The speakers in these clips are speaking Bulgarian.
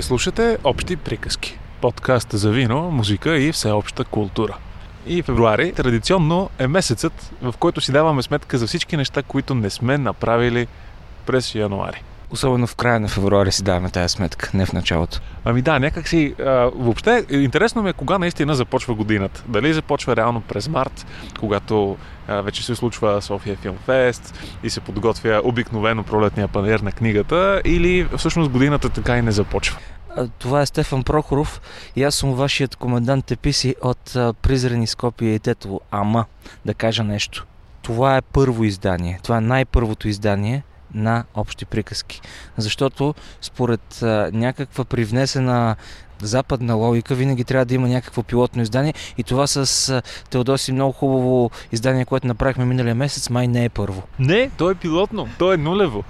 Вие слушате Общи приказки. Подкаст за вино, музика и всеобща култура. И февруари традиционно е месецът, в който си даваме сметка за всички неща, които не сме направили през януари. Особено в края на февруари си даваме тази сметка, не в началото. Ами да, някак си. А, въобще, интересно ми е кога наистина започва годината. Дали започва реално през март, когато а, вече се случва София Филм Фест и се подготвя обикновено пролетния панер на книгата, или всъщност годината така и не започва. Това е Стефан Прохоров и аз съм вашият комендант Еписи от Призрени Скопия и Тетово. Ама, да кажа нещо. Това е първо издание. Това е най-първото издание на общи приказки. Защото според някаква привнесена западна логика винаги трябва да има някакво пилотно издание и това с Теодоси много хубаво издание, което направихме миналия месец, май не е първо. Не, то е пилотно, то е нулево.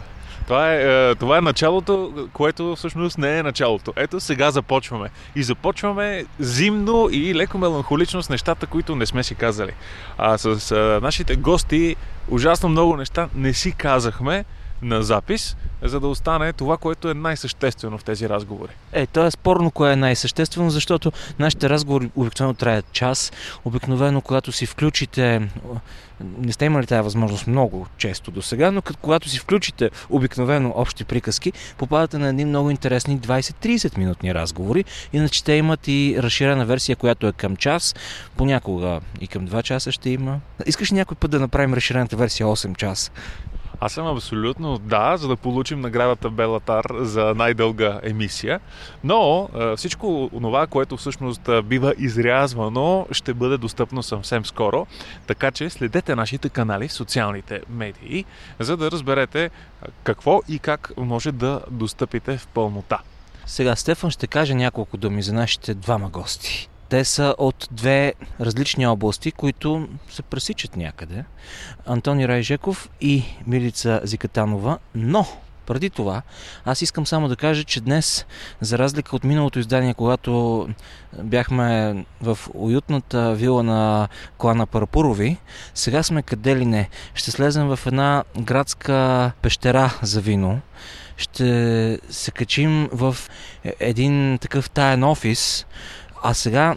Това е, това е началото, което всъщност не е началото. Ето сега започваме. И започваме зимно и леко меланхолично с нещата, които не сме си казали. А с а, нашите гости ужасно много неща не си казахме на запис, за да остане това, което е най-съществено в тези разговори. Е, то е спорно кое е най-съществено, защото нашите разговори обикновено траят час. Обикновено, когато си включите, не сте имали тази възможност много често до сега, но когато си включите обикновено общи приказки, попадате на едни много интересни 20-30 минутни разговори. Иначе те имат и разширена версия, която е към час, понякога и към 2 часа ще има. Искаш някой път да направим разширената версия 8 часа? Аз съм абсолютно да, за да получим наградата Белатар за най-дълга емисия. Но всичко това, което всъщност бива изрязвано, ще бъде достъпно съвсем скоро. Така че следете нашите канали в социалните медии, за да разберете какво и как може да достъпите в пълнота. Сега Стефан ще каже няколко думи за нашите двама гости. Те са от две различни области, които се пресичат някъде. Антони Райжеков и Милица Зикатанова, но преди това, аз искам само да кажа, че днес, за разлика от миналото издание, когато бяхме в уютната вила на клана Парапурови, сега сме къде ли не. Ще слезем в една градска пещера за вино. Ще се качим в един такъв таен офис, а сега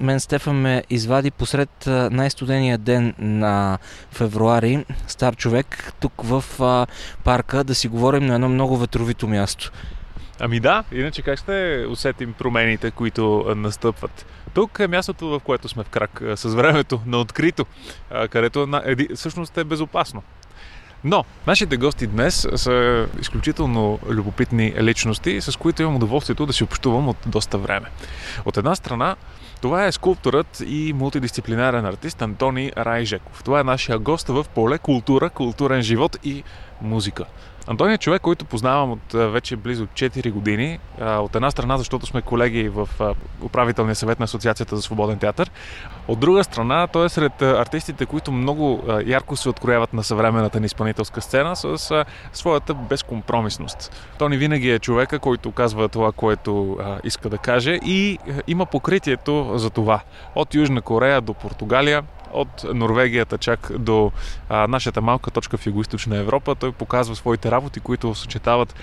мен Стефан ме извади посред най-студения ден на февруари, стар човек, тук в а, парка да си говорим на едно много ветровито място. Ами да, иначе как ще усетим промените, които настъпват? Тук е мястото, в което сме в крак с времето, на открито, където всъщност е безопасно. Но нашите гости днес са изключително любопитни личности, с които имам удоволствието да си общувам от доста време. От една страна, това е скулпторът и мултидисциплинарен артист Антони Райжеков. Това е нашия гост в поле култура, културен живот и музика. Антони е човек, който познавам от вече близо 4 години. От една страна, защото сме колеги в управителния съвет на Асоциацията за свободен театър. От друга страна, той е сред артистите, които много ярко се открояват на съвременната ни изпълнителска сцена с своята безкомпромисност. Тони винаги е човека, който казва това, което иска да каже и има покритието за това. От Южна Корея до Португалия, от Норвегията чак до а, нашата малка точка в Юго-Источна Европа. Той показва своите работи, които съчетават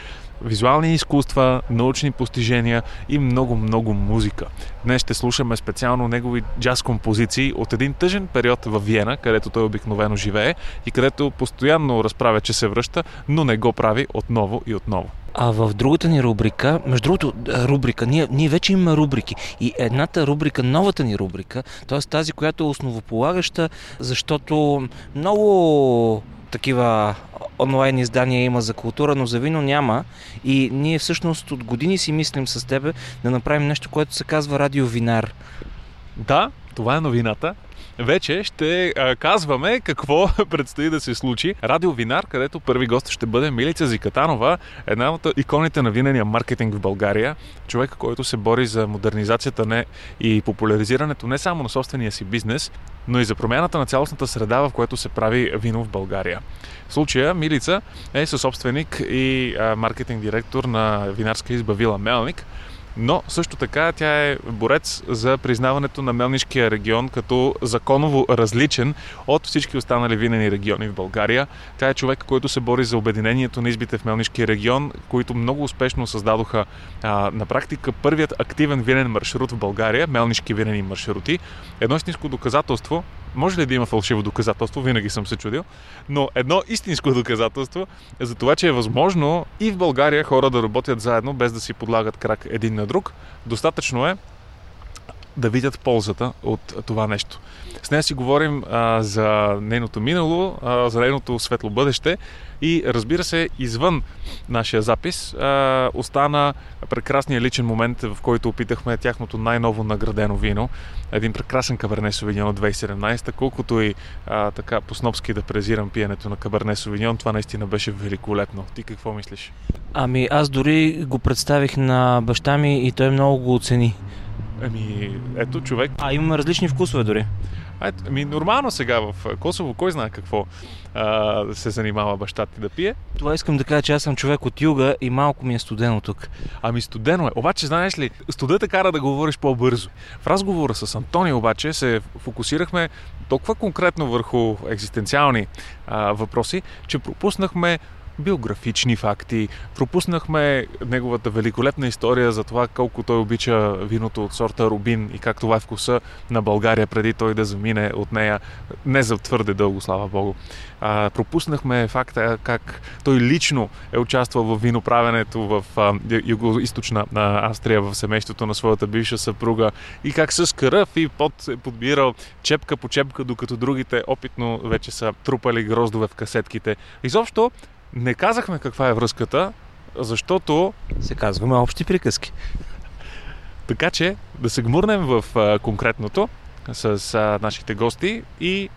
визуални изкуства, научни постижения и много-много музика. Днес ще слушаме специално негови джаз композиции от един тъжен период в Виена, където той обикновено живее и където постоянно разправя, че се връща, но не го прави отново и отново. А в другата ни рубрика, между другото, рубрика, ние, ние вече имаме рубрики. И едната рубрика, новата ни рубрика, т.е. тази, която е основополагаща, защото много такива онлайн издания има за култура, но за вино няма. И ние всъщност от години си мислим с тебе да направим нещо, което се казва радиовинар. Да, това е новината вече ще а, казваме какво предстои да се случи. Радио Винар, където първи гост ще бъде Милица Зикатанова, една от иконите на винения маркетинг в България. Човек, който се бори за модернизацията не и популяризирането не само на собствения си бизнес, но и за промяната на цялостната среда, в която се прави вино в България. В случая Милица е съсобственик и маркетинг директор на винарска изба Вила Мелник – но също така тя е борец за признаването на Мелнишкия регион като законово различен от всички останали винени региони в България. Тя е човек, който се бори за обединението на избите в Мелнишкия регион, които много успешно създадоха а, на практика първият активен винен маршрут в България, Мелнишки винени маршрути. Едно истинско доказателство, може ли да има фалшиво доказателство? Винаги съм се чудил. Но едно истинско доказателство е за това, че е възможно и в България хора да работят заедно, без да си подлагат крак един на друг. Достатъчно е да видят ползата от това нещо. С нея си говорим а, за нейното минало, а, за нейното светло бъдеще и разбира се, извън нашия запис а, остана прекрасният личен момент, в който опитахме тяхното най-ново наградено вино. Един прекрасен каберне Совиньон от 2017, колкото и а, така по-снопски да презирам пиенето на каберне Совиньон, това наистина беше великолепно. Ти какво мислиш? Ами аз дори го представих на баща ми и той много го оцени. Ами, ето човек. А, имаме различни вкусове дори. А, ами, нормално сега в Косово, кой знае какво а, се занимава баща ти да пие. Това искам да кажа, че аз съм човек от юга и малко ми е студено тук. Ами студено е. Обаче, знаеш ли, студата кара да говориш по-бързо. В разговора с Антони обаче се фокусирахме толкова конкретно върху екзистенциални а, въпроси, че пропуснахме биографични факти. Пропуснахме неговата великолепна история за това колко той обича виното от сорта Рубин и как това е вкуса на България преди той да замине от нея не за твърде дълго, слава Богу. А, пропуснахме факта как той лично е участвал в виноправенето в юго-источна Австрия в семейството на своята бивша съпруга и как с кръв и пот е подбирал чепка по чепка, докато другите опитно вече са трупали гроздове в касетките. Изобщо не казахме каква е връзката, защото... Се казваме общи приказки. Така че да се гмурнем в а, конкретното с а, нашите гости и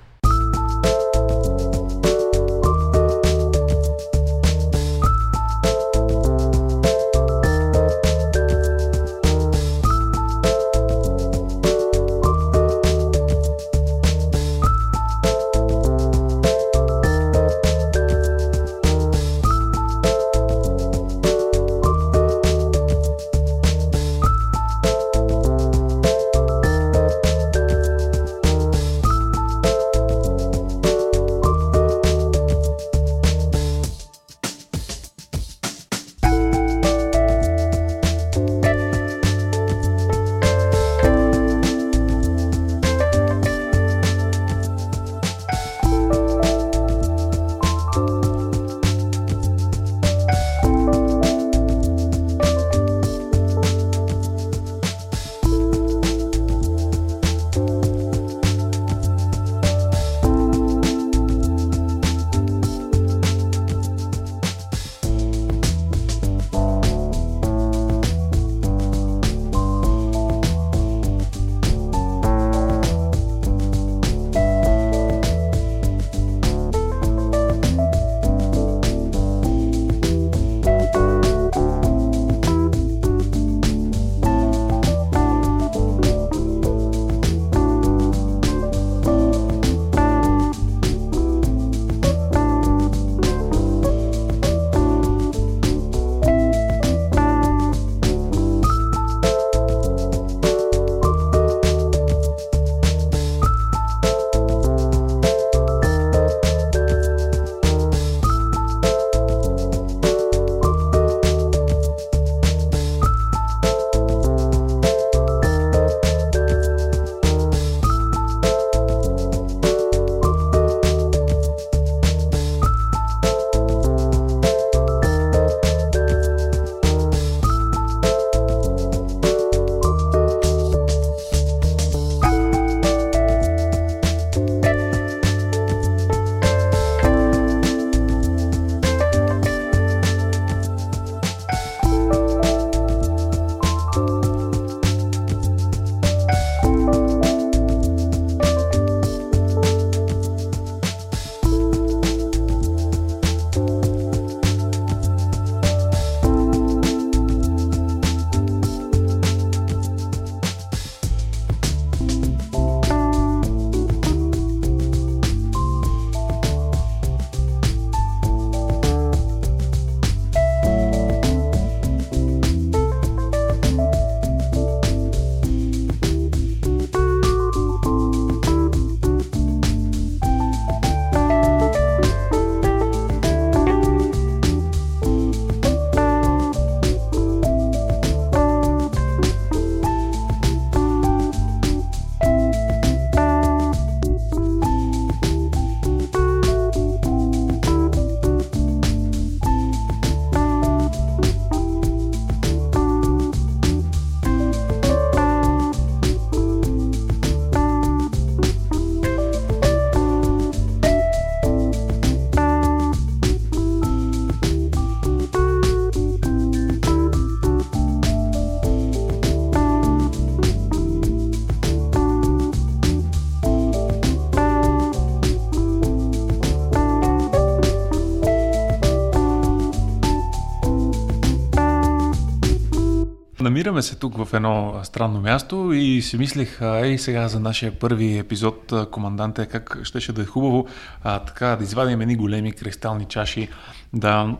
Намираме се тук в едно странно място и си мислех, ей сега за нашия първи епизод, команданте, как щеше да е хубаво а, така да извадим едни големи кристални чаши, да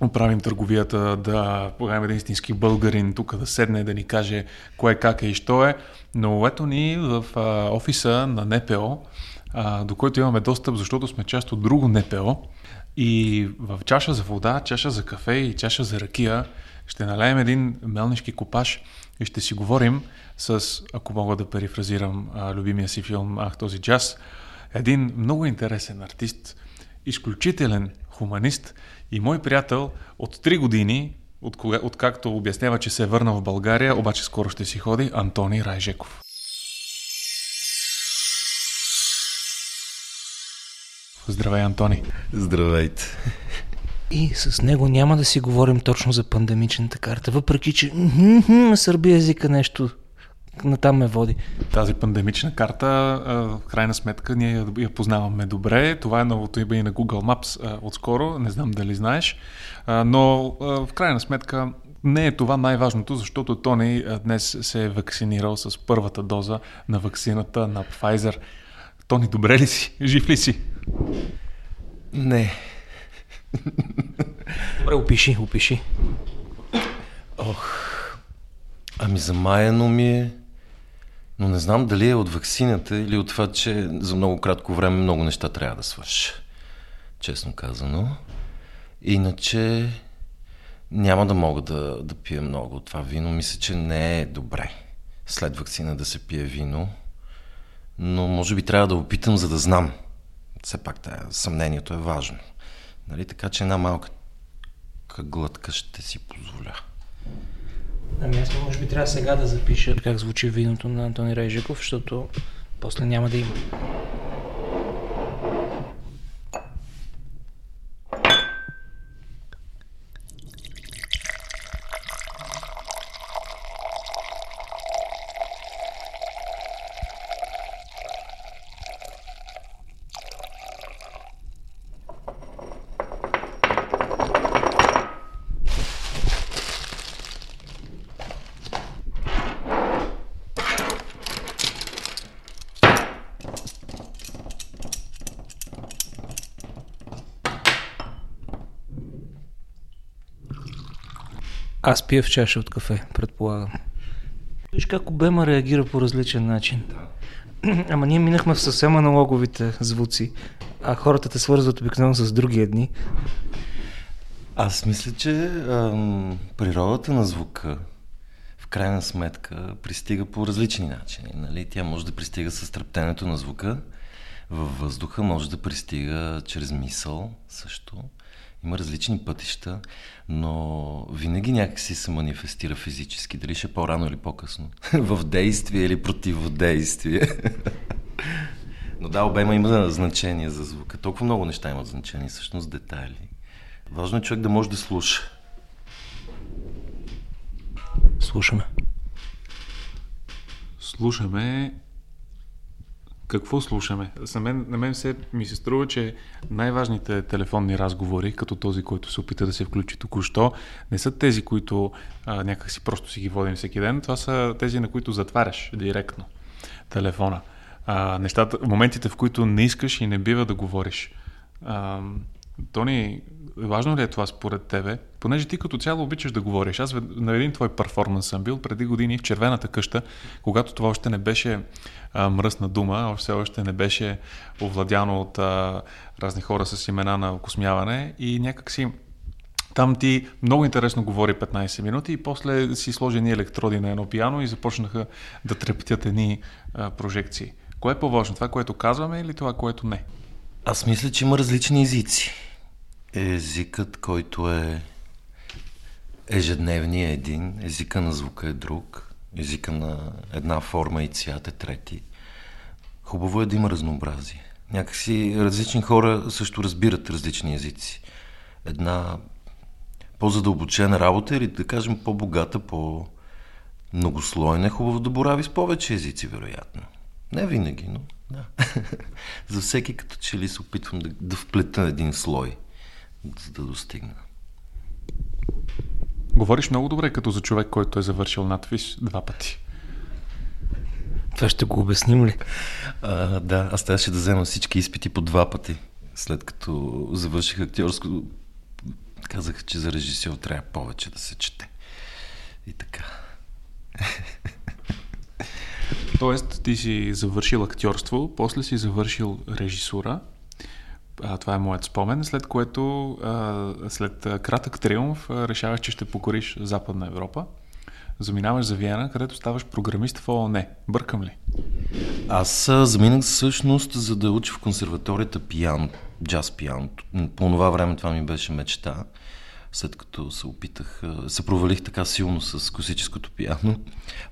оправим търговията, да покажем един истински българин тук да седне, да ни каже кое, как е и що е. Но ето ни в а, офиса на НПО, а, до който имаме достъп, защото сме част от друго НПО. И в чаша за вода, чаша за кафе и чаша за ракия ще налеем един мелнишки копаш и ще си говорим с, ако мога да перифразирам а, любимия си филм Ах, този джаз, един много интересен артист, изключителен хуманист и мой приятел от 3 години, от кога, откакто обяснява, че се е върнал в България, обаче скоро ще си ходи, Антони Райжеков. Здравей, Антони. Здравейте. И с него няма да си говорим точно за пандемичната карта, въпреки че сърби езика нещо натам ме води. Тази пандемична карта, в крайна сметка, ние я познаваме добре. Това е новото име и на Google Maps отскоро, не знам дали знаеш. Но в крайна сметка не е това най-важното, защото Тони днес се е вакцинирал с първата доза на вакцината на Pfizer. Тони, добре ли си? Жив ли си? Не. Добре, опиши, опиши. Ох, ами замаяно ми е, но не знам дали е от ваксината или от това, че за много кратко време много неща трябва да свърша. Честно казано. Иначе няма да мога да, да пия много от това вино. Мисля, че не е добре след вакцина да се пие вино. Но може би трябва да опитам, за да знам. Все пак тая, съмнението е важно. Нали? Така че една малка глътка ще си позволя. Ами аз може би трябва сега да запиша как звучи виното на Антони Рейжиков, защото после няма да има. Аз пия в чаша от кафе, предполагам. Виж как обема реагира по различен начин. Да. Ама ние минахме в съвсем аналоговите звуци, а хората те свързват обикновено с други едни. Аз мисля, че ам, природата на звука в крайна сметка пристига по различни начини. Нали? Тя може да пристига с трептенето на звука, във въздуха може да пристига чрез мисъл също. Има различни пътища, но винаги някакси се манифестира физически. Дали ще е по-рано или по-късно. в действие или противодействие. но да, обема има значение за звука. Толкова много неща имат значение, всъщност детайли. Важно е човек да може да слуша. Слушаме. Слушаме какво слушаме? За мен, на мен се, ми се струва, че най-важните телефонни разговори, като този, който се опита да се включи току-що, не са тези, които а, някак си просто си ги водим всеки ден. Това са тези, на които затваряш директно телефона. А, нещата, моментите, в които не искаш и не бива да говориш. А, Тони, важно ли е това според тебе? Понеже ти като цяло обичаш да говориш. Аз на един твой перформанс съм бил преди години в Червената къща, когато това още не беше а, мръсна дума, все още не беше овладяно от а, разни хора с имена на окосмяване и някакси там ти много интересно говори 15 минути и после си сложи ни електроди на едно пиано и започнаха да трептят едни а, прожекции. Кое е по-важно? Това, което казваме или това, което не? Аз мисля, че има различни езици. Езикът, който е ежедневния е един, езика на звука е друг, езика на една форма и цвят е трети. Хубаво е да има разнообразие. Някакси различни хора също разбират различни езици. Една по-задълбочена работа или да кажем по-богата, по-многослойна е хубаво да борави с повече езици, вероятно. Не винаги, но да. За всеки като че ли се опитвам да, да вплета един слой, за да достигна. Говориш много добре като за човек, който е завършил надвис два пъти. Това ще го обясним ли? А, да, аз трябваше да взема всички изпити по два пъти. След като завърших актьорско, казах, че за режисьор трябва повече да се чете. И така. Тоест, ти си завършил актьорство, после си завършил режисура. А, това е моят спомен, след което, а, след кратък триумф, а, решаваш, че ще покориш Западна Европа. Заминаваш за Виена, където ставаш програмист в ООН. Бъркам ли? Аз заминах всъщност за да уча в консерваторията пиано, джаз пиано. По това време това ми беше мечта след като се опитах, се провалих така силно с класическото пиано,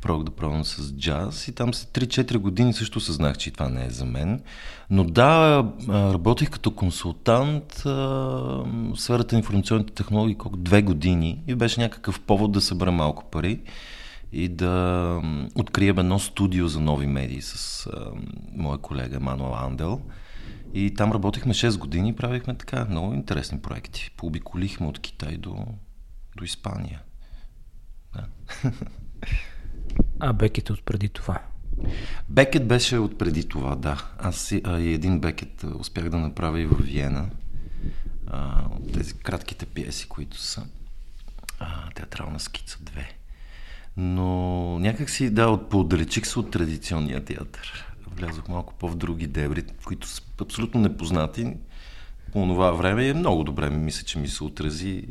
пробвах да пробвам с джаз и там след 3-4 години също съзнах, че това не е за мен. Но да, работих като консултант в сферата на информационните технологии колко две години и беше някакъв повод да събера малко пари и да открием едно студио за нови медии с моя колега Мануел Андел. И там работихме 6 години и правихме така много интересни проекти. Пообиколихме от Китай до, до Испания. Да. А Бекет от преди това? Бекет беше от преди това, да. Аз а, и един Бекет успях да направя и в Виена. А, тези кратките пиеси, които са а, театрална скица 2. Но някак си, да, отдалечих се от традиционния театър влязох малко по-в други дебри, които са абсолютно непознати по това време е много добре, мисля, че ми се отрази.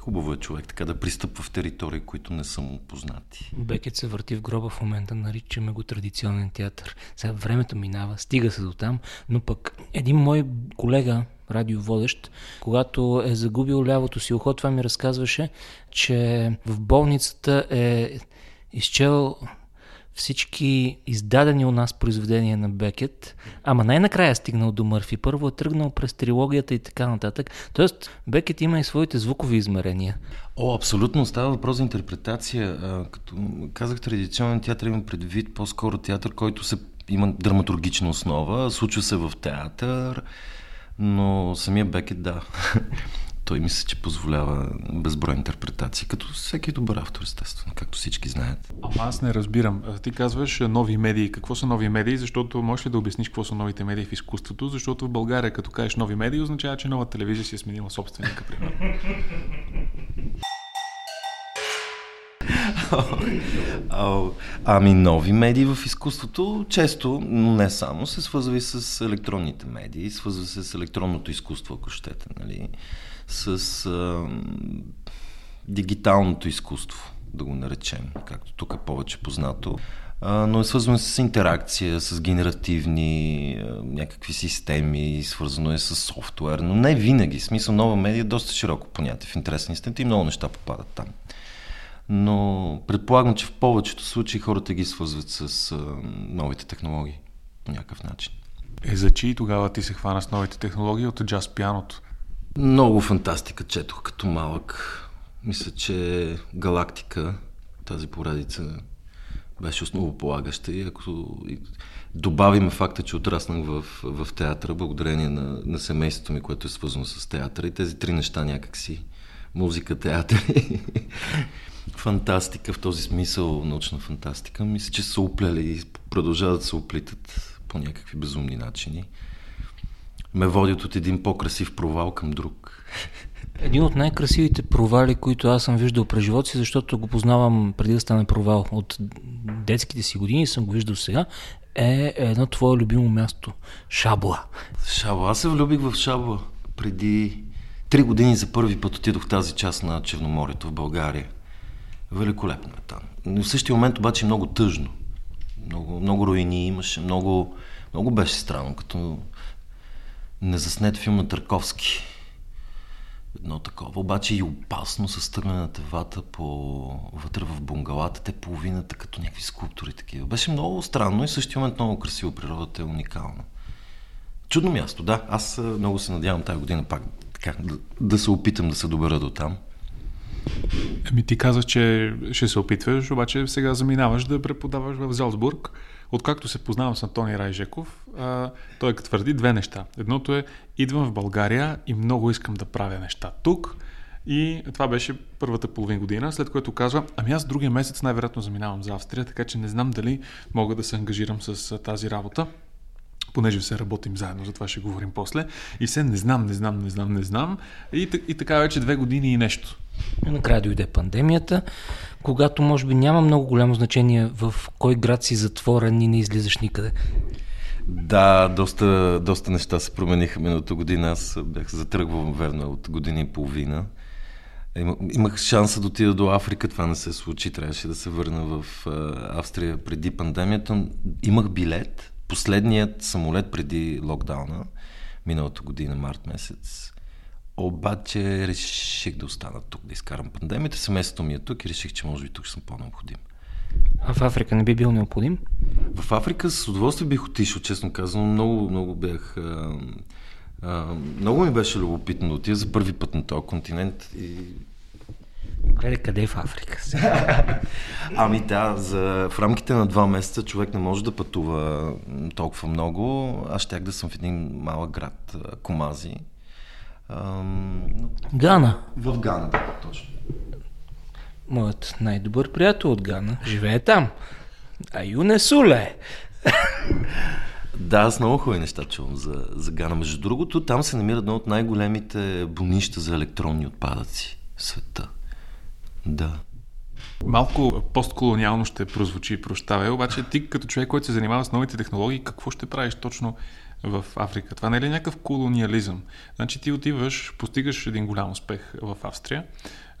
Хубаво е човек така да пристъпва в територии, които не са му познати. Бекет се върти в гроба в момента, наричаме го традиционен театър. Сега времето минава, стига се до там, но пък един мой колега, радиоводещ, когато е загубил лявото си ухо, това ми разказваше, че в болницата е изчел всички издадени у нас произведения на Бекет, ама най-накрая е стигнал до Мърфи. Първо е тръгнал през трилогията и така нататък. Тоест, Бекет има и своите звукови измерения. О, абсолютно. Става въпрос за интерпретация. Като казах традиционен театър, имам предвид по-скоро театър, който се има драматургична основа, случва се в театър, но самия Бекет, да, той мисля, че позволява безброй интерпретации, като всеки добър автор, естествено, както всички знаят. Ама аз не разбирам. Ти казваш нови медии. Какво са нови медии? Защото можеш ли да обясниш какво са новите медии в изкуството? Защото в България, като кажеш нови медии, означава, че нова телевизия си е сменила собственика, примерно. ами нови медии в изкуството често, но не само, се свързва и с електронните медии, свързва се с електронното изкуство, ако щете. Нали? С а, дигиталното изкуство, да го наречем, както тук е повече познато. А, но е свързано с интеракция, с генеративни а, някакви системи, свързано е с софтуер, но не винаги. Смисъл нова медия е доста широко понятие в интересни инстанти и много неща попадат там. Но предполагам, че в повечето случаи хората ги свързват с а, новите технологии по някакъв начин. Е, за чи тогава ти се хвана с новите технологии от джаз пианото? Много фантастика четох като малък. Мисля, че Галактика, тази поредица, беше основополагаща и ако добавим факта, че отраснах в, в театъра, благодарение на, на семейството ми, което е свързано с театъра и тези три неща някакси, музика, театър и фантастика в този смисъл, научна фантастика, мисля, че са уплели и продължават да се оплитат по някакви безумни начини ме водят от един по-красив провал към друг. Един от най-красивите провали, които аз съм виждал през живота си, защото го познавам преди да стане провал от детските си години, съм го виждал сега, е едно твое любимо място – Шабла. Шабла. Аз се влюбих в Шабла преди три години за първи път отидох в тази част на Черноморието в България. Великолепно е там. Но в същия момент обаче много тъжно. Много, много руини имаше, много, много беше странно, като незаснет филм на Търковски. Едно такова. Обаче и опасно с тръгнената вата по... вътре в бунгалата, те половината като някакви скулптури такива. Беше много странно и същия момент много красиво. Природата е уникална. Чудно място, да. Аз много се надявам тази година пак така, да, да се опитам да се добера до там. Еми ти казах, че ще се опитваш, обаче сега заминаваш да преподаваш в Залцбург. Откакто се познавам с Антони Райжеков, а, той твърди две неща. Едното е, идвам в България и много искам да правя неща тук. И това беше първата половин година, след което казва, ами аз другия месец най-вероятно заминавам за Австрия, така че не знам дали мога да се ангажирам с тази работа понеже се работим заедно, за това ще говорим после. И се не знам, не знам, не знам, не знам. И, и така вече две години и нещо. Накрая дойде пандемията, когато може би няма много голямо значение в кой град си затворен и не излизаш никъде. Да, доста, доста неща се промениха миналата година. Аз бях затръгвал, верно, от година и половина. Имах шанса да отида до Африка, това не се случи. Трябваше да се върна в Австрия преди пандемията. Имах билет, последният самолет преди локдауна, миналата година, март месец. Обаче реших да остана тук, да изкарам пандемията. Семейството ми е тук и реших, че може би тук съм по-необходим. А в Африка не би бил необходим? В Африка с удоволствие бих отишъл, честно казано. Много, много бях... А, а, много ми беше любопитно да отида за първи път на този континент и Гледай къде е в Африка? ами да, за, в рамките на два месеца човек не може да пътува толкова много. Аз щях да съм в един малък град, Комази. Ам... Гана? В Гана, да, точно. Моят най-добър приятел от Гана живее там. А Юне Суле. Да, аз много хубави неща чувам за, за Гана. Между другото, там се намира едно от най-големите бунища за електронни отпадъци в света. Да. Малко постколониално ще прозвучи, прощавай, обаче ти като човек, който се занимава с новите технологии, какво ще правиш точно в Африка? Това не е ли някакъв колониализъм? Значи ти отиваш, постигаш един голям успех в Австрия,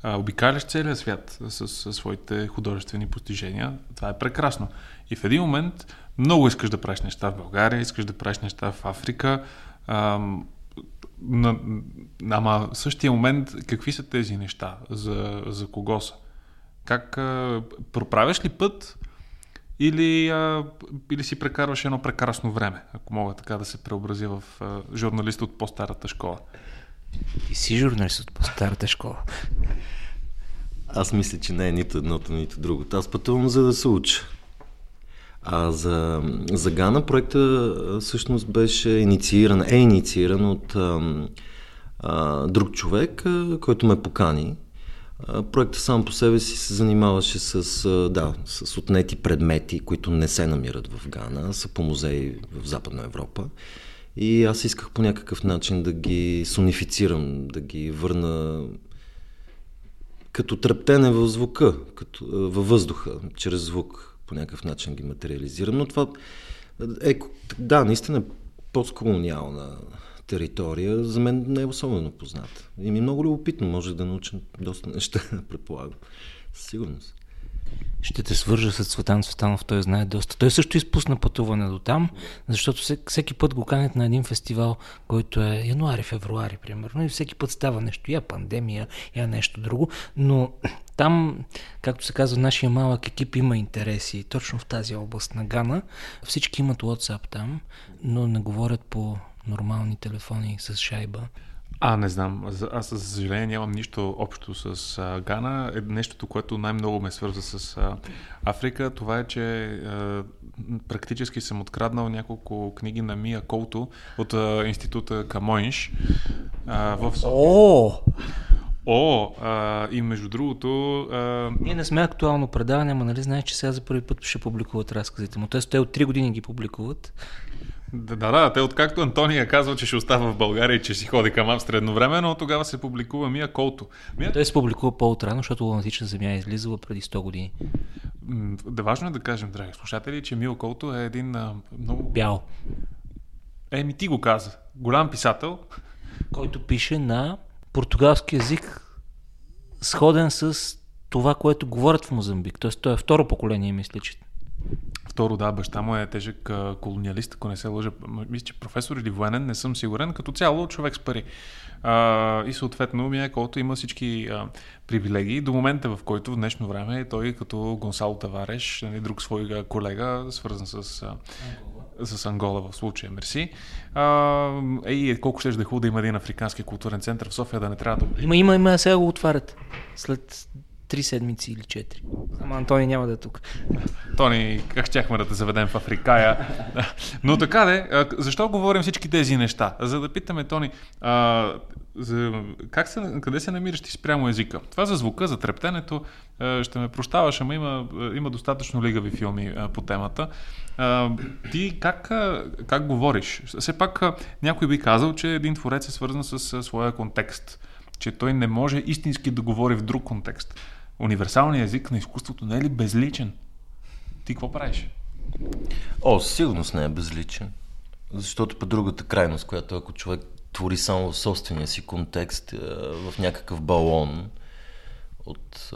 обикаляш целия свят с, своите художествени постижения. Това е прекрасно. И в един момент много искаш да правиш неща в България, искаш да правиш неща в Африка. Ам, ама в същия момент, какви са тези неща? За, за кого са? Как а, проправяш ли път или, а, или си прекарваш едно прекрасно време, ако мога така да се преобрази в а, журналист от по-старата школа? Ти си журналист от по-старата школа. Аз мисля, че не е нито едното, нито другото. Аз пътувам за да се уча. А за, за Гана проекта всъщност беше иницииран, е иницииран от а, а, друг човек, а, който ме покани. Проектът сам по себе си се занимаваше с, да, с отнети предмети, които не се намират в Гана, са по музеи в Западна Европа. И аз исках по някакъв начин да ги сонифицирам, да ги върна като трептене в звука, като, във въздуха, чрез звук по някакъв начин ги материализирам. Но това е, да, наистина постколониална територия, за мен не е особено позната. И ми е много любопитно, може да науча доста неща, предполагам. Със сигурност. Ще те свържа с Цветан Цветанов, той знае доста. Той също изпусна пътуване до там, защото всеки път го канят на един фестивал, който е януари-февруари, примерно, и всеки път става нещо, я пандемия, я нещо друго, но там, както се казва, нашия малък екип има интереси точно в тази област на Гана. Всички имат WhatsApp там, но не говорят по нормални телефони с шайба. А, не знам. Аз, за съжаление, нямам нищо общо с а, Гана. Е, нещото, което най-много ме свърза с а, Африка, това е, че а, практически съм откраднал няколко книги на Мия Колто от а, института Камоинш а, в О! О, а, и между другото... А... Ние не сме актуално предаване, но нали знаеш, че сега за първи път ще публикуват разказите му. Тоест, те от 3 години ги публикуват. Да, да, да, те откакто Антония казва, че ще остава в България и че си ходи към Австрия едновременно, тогава се публикува Мия Колто. Мия... Той се публикува по-отрано, защото Лунатична земя е излизала преди 100 години. Да, важно е да кажем, драги слушатели, че Мио Колто е един а, много... Бял. Еми, ти го каза. Голям писател. Който пише на португалски язик, сходен с това, което говорят в Мозамбик. Тоест, той е второ поколение, мисля, че Второ, да, баща му е тежък колониалист, ако не се лъжа. Мисля, че професор или военен, не съм сигурен. Като цяло човек с пари. А, и съответно Мия Колто има всички а, привилегии до момента, в който в днешно време той като Гонсало Тавареш, нали, друг свой колега, свързан с, а, с Ангола в случая, мерси. А, ей, колко ще да е хубаво да има един африкански културен център в София, да не трябва да... Има, има, има, сега го отварят. След три седмици или четири. Ама Антони няма да е тук. Тони, как щяхме да те заведем в Африкая. Но така де, защо говорим всички тези неща? За да питаме Тони, а, за, как се, къде се намираш ти спрямо езика? Това за звука, за трептенето, ще ме прощаваш, ама има, има достатъчно лигави филми по темата. Ти как, как говориш? Все пак някой би казал, че един творец е свързан с своя контекст, че той не може истински да говори в друг контекст. Универсалният език на изкуството не е ли безличен? Ти какво правиш? О, сигурност не е безличен. Защото по другата крайност, която ако човек твори само в собствения си контекст, в някакъв балон от,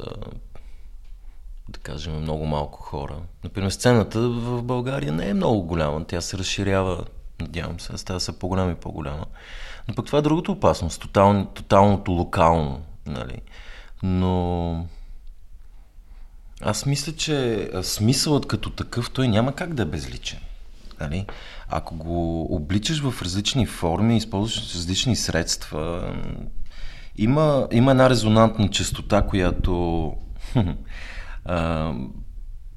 да кажем, много малко хора. Например, сцената в България не е много голяма, тя се разширява, надявам се, става се по-голяма и по-голяма. Но пък това е другото опасност, тотал, тоталното локално, нали. Но аз мисля, че смисълът като такъв, той няма как да е безличен. Нали? Ако го обличаш в различни форми, използваш различни средства, има, има една резонантна частота, която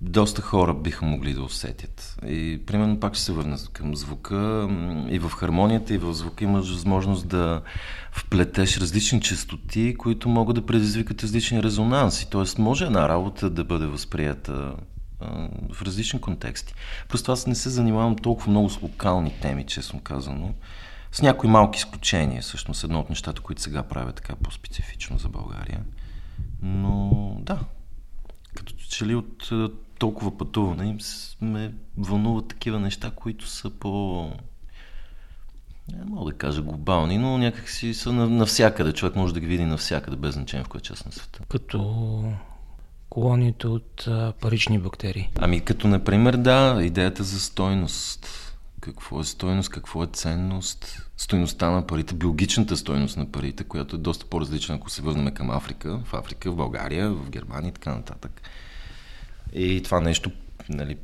доста хора биха могли да усетят. И примерно пак ще се върна към звука. И в хармонията, и в звука имаш възможност да вплетеш различни частоти, които могат да предизвикат различни резонанси. Тоест може една работа да бъде възприята в различни контексти. Просто аз не се занимавам толкова много с локални теми, честно казано. С някои малки изключения, всъщност едно от нещата, които сега правя така по-специфично за България. Но да, като че ли от толкова пътуване ме вълнуват такива неща, които са по... Не мога да кажа глобални, но някакси са навсякъде. Човек може да ги види навсякъде, без значение в коя част на света. Като колониите от а, парични бактерии? Ами като, например, да, идеята за стойност. Какво е стойност, какво е ценност, стойността на парите, биологичната стойност на парите, която е доста по-различна, ако се върнем към Африка, в Африка, в България, в Германия и така нататък. И това нещо, нали,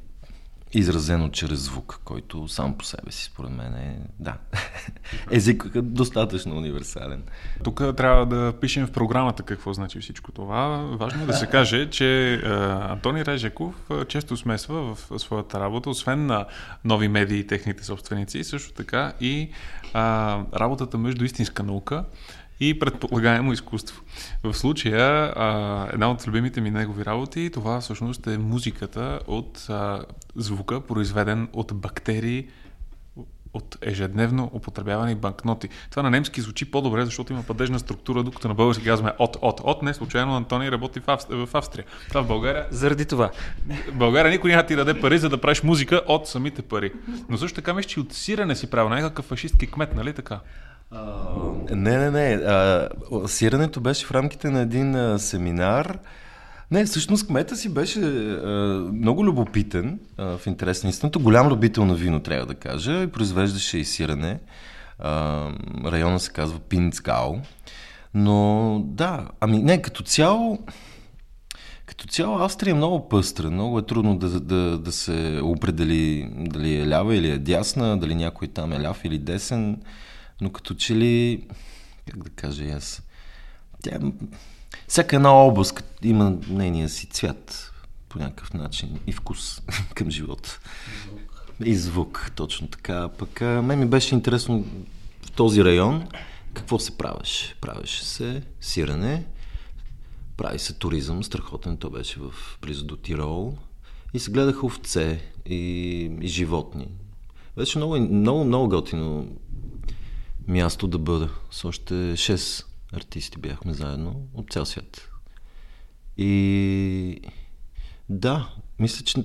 изразено чрез звук, който сам по себе си, според мен е, да, език е достатъчно универсален. Тук трябва да пишем в програмата какво значи всичко това. Важно е да се каже, че Антони Режеков често смесва в своята работа, освен на нови медии и техните собственици, също така и а, работата между истинска наука и предполагаемо изкуство. В случая, а, една от любимите ми негови работи, това всъщност е музиката от а, звука, произведен от бактерии, от ежедневно употребявани банкноти. Това на немски звучи по-добре, защото има падежна структура, докато на български казваме от, от, от. Не случайно Антони работи в, Австрия. В Австрия. Това в България. Заради това. В България никой няма ти даде пари, за да правиш музика от самите пари. Но също така мисля, че от сирене си правил някакъв фашистски кмет, нали така? Не, не, не. А, сирането беше в рамките на един а, семинар. Не, всъщност кмета си беше а, много любопитен а, в интерес на истината. Голям любител на вино, трябва да кажа. И произвеждаше и сирене. А, района се казва Пинцгау. Но да, ами не, като цяло... Като цяло Австрия е много пъстра, много е трудно да, да, да се определи дали е лява или е дясна, дали някой там е ляв или десен. Но като че ли, как да кажа аз, тя, всяка една област има нейния си цвят по някакъв начин и вкус към живота. И звук, точно така. Пък мен ми беше интересно в този район какво се правеше. Правеше се сирене, прави се туризъм, страхотен, то беше в близо до Тирол. И се гледаха овце и, и животни. Беше много, много, много готино място да бъда. С още 6 артисти бяхме заедно от цял свят. И да, мисля, че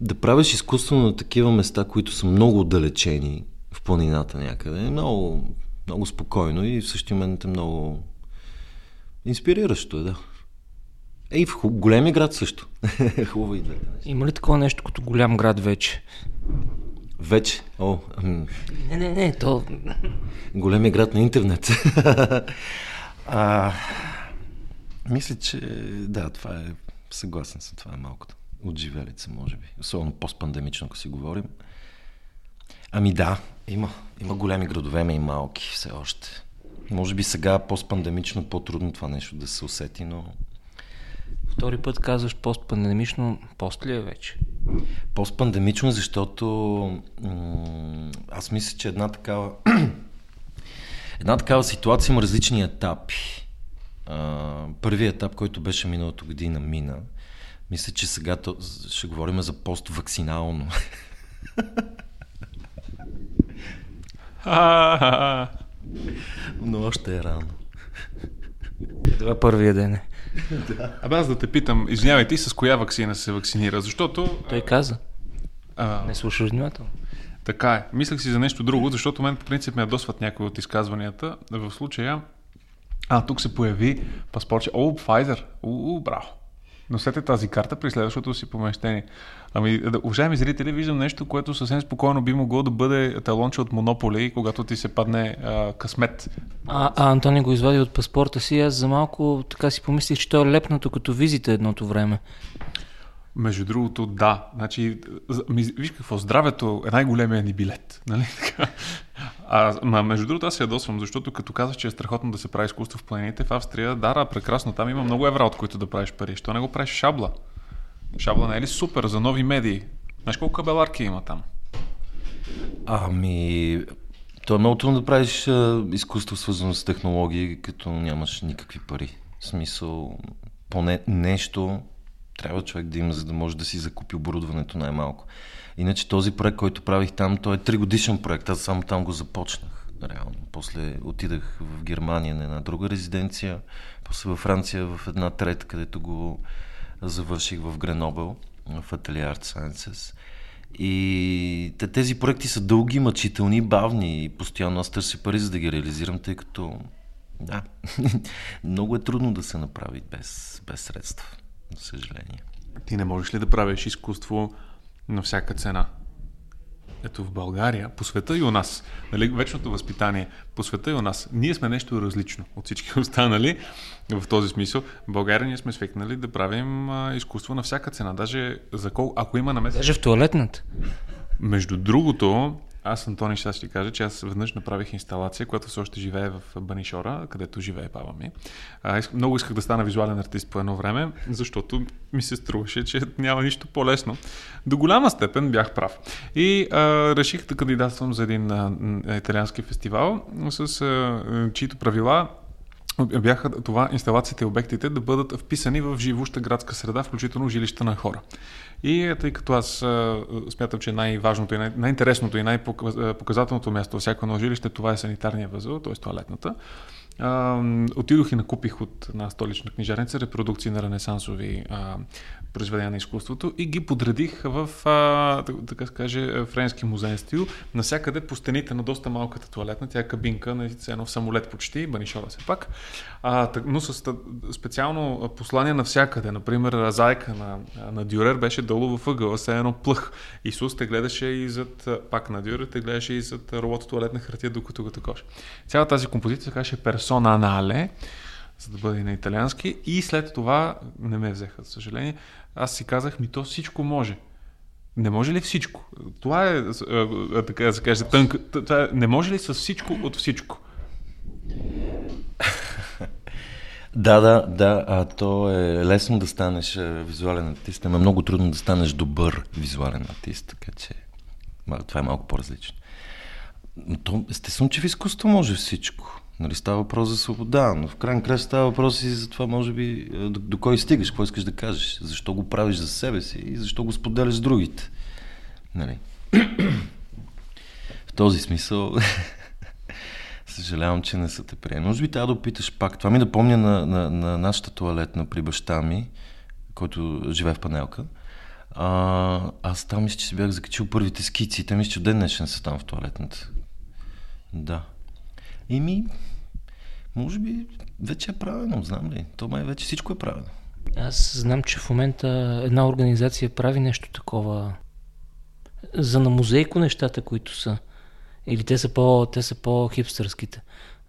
да правиш изкуство на такива места, които са много отдалечени в планината някъде, е много, много спокойно и в същия момент е много инспириращо да. Ей, в големи град също. Хубава идея. Има ли такова нещо като голям град вече? Вече? О, не, не, не, то... Големия град на интернет. а, мисля, че да, това е... Съгласен съм, това е малкото. От живелица, може би. Особено постпандемично, ако си говорим. Ами да, има. Има големи градове, има и малки все още. Може би сега постпандемично по-трудно това нещо да се усети, но Втори път казваш постпандемично, пост ли е вече? Постпандемично, защото м- аз мисля, че една такава Една такава ситуация има различни етапи. Първият етап, който беше миналата година, мина. Мисля, че сега то, ще говорим за поствакцинално. Но още е рано. Това е първия ден. е. Абе аз да те питам, извинявай, ти с коя вакцина се вакцинира? Защото... Той каза. А, Не слушаш внимателно. Така е. Мислех си за нещо друго, защото мен по принцип ме ядосват някои от изказванията. В случая... А, тук се появи паспорт. О, Pfizer. У, браво. Носете тази карта при следващото си помещение. Ами, уважаеми зрители, виждам нещо, което съвсем спокойно би могло да бъде талонче от Монополи, когато ти се падне а, късмет. А, а Антони го извади от паспорта си. Аз за малко така си помислих, че той е лепнато като визите едното време. Между другото, да. Значи, виж какво, здравето е най-големия ни билет. Нали? А, ма, между другото, аз се ядосвам, защото като казах, че е страхотно да се прави изкуство в планините, в Австрия, да, да, прекрасно, там има много евра, от които да правиш пари. Що не го правиш шабла? Шабла не е ли супер за нови медии? Знаеш колко кабеларки има там? Ами, то е много трудно да правиш а, изкуство свързано с технологии, като нямаш никакви пари. В смисъл, поне нещо трябва човек да има, за да може да си закупи оборудването най-малко. Иначе този проект, който правих там, той е тригодишен проект. Аз само там го започнах. Реално. После отидах в Германия на една друга резиденция, после във Франция в една трета, където го завърших в Гренобел, в Atelier Art Sciences. И те, тези проекти са дълги, мъчителни, бавни и постоянно аз търся пари, за да ги реализирам, тъй като да, много е трудно да се направи без, без средства, за съжаление. Ти не можеш ли да правиш изкуство на всяка цена? Ето в България, по света и у нас, нали, вечното възпитание, по света и у нас, ние сме нещо различно от всички останали в този смисъл. В България ние сме свикнали да правим а, изкуство на всяка цена. Даже за кол... ако има намеса. Даже в туалетната. Между другото, аз, Антони, ще ти кажа, че аз веднъж направих инсталация, която все още живее в Банишора, където живее баба ми. А, много исках да стана визуален артист по едно време, защото ми се струваше, че няма нищо по-лесно. До голяма степен бях прав. И а, реших да кандидатствам за един а, италиански фестивал, с а, чието правила бяха това инсталациите и обектите да бъдат вписани в живуща градска среда, включително жилища на хора. И е, тъй като аз смятам, че най-важното и най- най-интересното и най-показателното място във всяко едно жилище, това е санитарния възел, т.е. туалетната. А, отидох и накупих от една столична книжарница репродукции на ренесансови а, произведения на изкуството и ги подредих в, а, так- така се каже, френски музеен стил, насякъде по стените на доста малката туалетна, тя е кабинка, на едно в самолет почти, банишора се пак, а, но с специално послание навсякъде. Например, зайка на, на Дюрер беше долу в ъгъла, се едно плъх. Исус те гледаше и зад, пак на Дюрер, те гледаше и зад ролото туалетна хартия, докато го такош. Цяла тази композиция каже персона нале, за да бъде на италиански. И след това, не ме взеха, за съжаление, аз си казах, ми то всичко може. Не може ли всичко? Това е, така да се каже, тънка. Това е, не може ли с всичко от всичко? Да, да, да, а то е лесно да станеш визуален артист, но е много трудно да станеш добър визуален артист, така че това е малко по-различно. Но то, естествено, че в изкуство може всичко. Нали, става въпрос за свобода, но в крайна края става въпрос и за това, може би, а, до, до кой стигаш, какво искаш да кажеш, защо го правиш за себе си и защо го споделяш с другите. Нали. в този смисъл Съжалявам, че не са те приели. Може би трябва да опиташ пак. Това ми напомня на, на, на нашата туалетна при баща ми, който живее в панелка. А, аз там мисля, че си бях закачил първите скици. Те мисля, че ден днешен са там в туалетната. Да. И ми, може би, вече е правилно, знам ли. То май вече всичко е правилно. Аз знам, че в момента една организация прави нещо такова за на музейко нещата, които са. Или те са, по, те са по-хипстърските.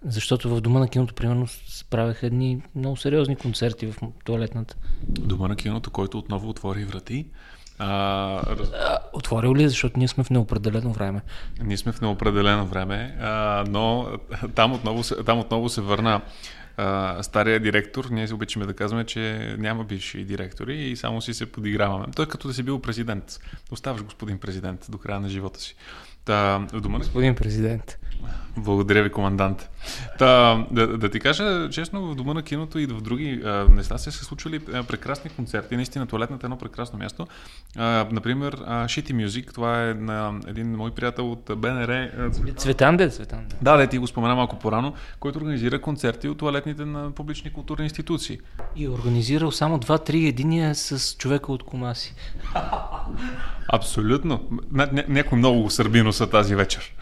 Защото в дома на киното, примерно, се правеха едни много сериозни концерти в туалетната. Дома на киното, който отново отвори врати. А, раз... Отворил ли, е? защото ние сме в неопределено време. Ние сме в неопределено време, а, но там отново, се, там отново се върна а, стария директор. Ние се обичаме да казваме, че няма бивши директори и само си се подиграваме. Той е като да си бил президент. Оставаш господин президент до края на живота си. Та, в дома. Господин президент. Благодаря ви, командант. Та, да, да ти кажа честно, в дома на киното и в други а, места се са случвали а, прекрасни концерти. Наистина, туалетната е едно прекрасно място. А, например, а, Shitty Music, това е на един мой приятел от БНР. Цветан де, Цветан де. Да, да, ти го спомена малко по-рано, който организира концерти от туалетните на публични културни институции. И е организирал само два-три единия с човека от Комаси. Абсолютно. Ня- ня- някой много сърбино са тази вечер.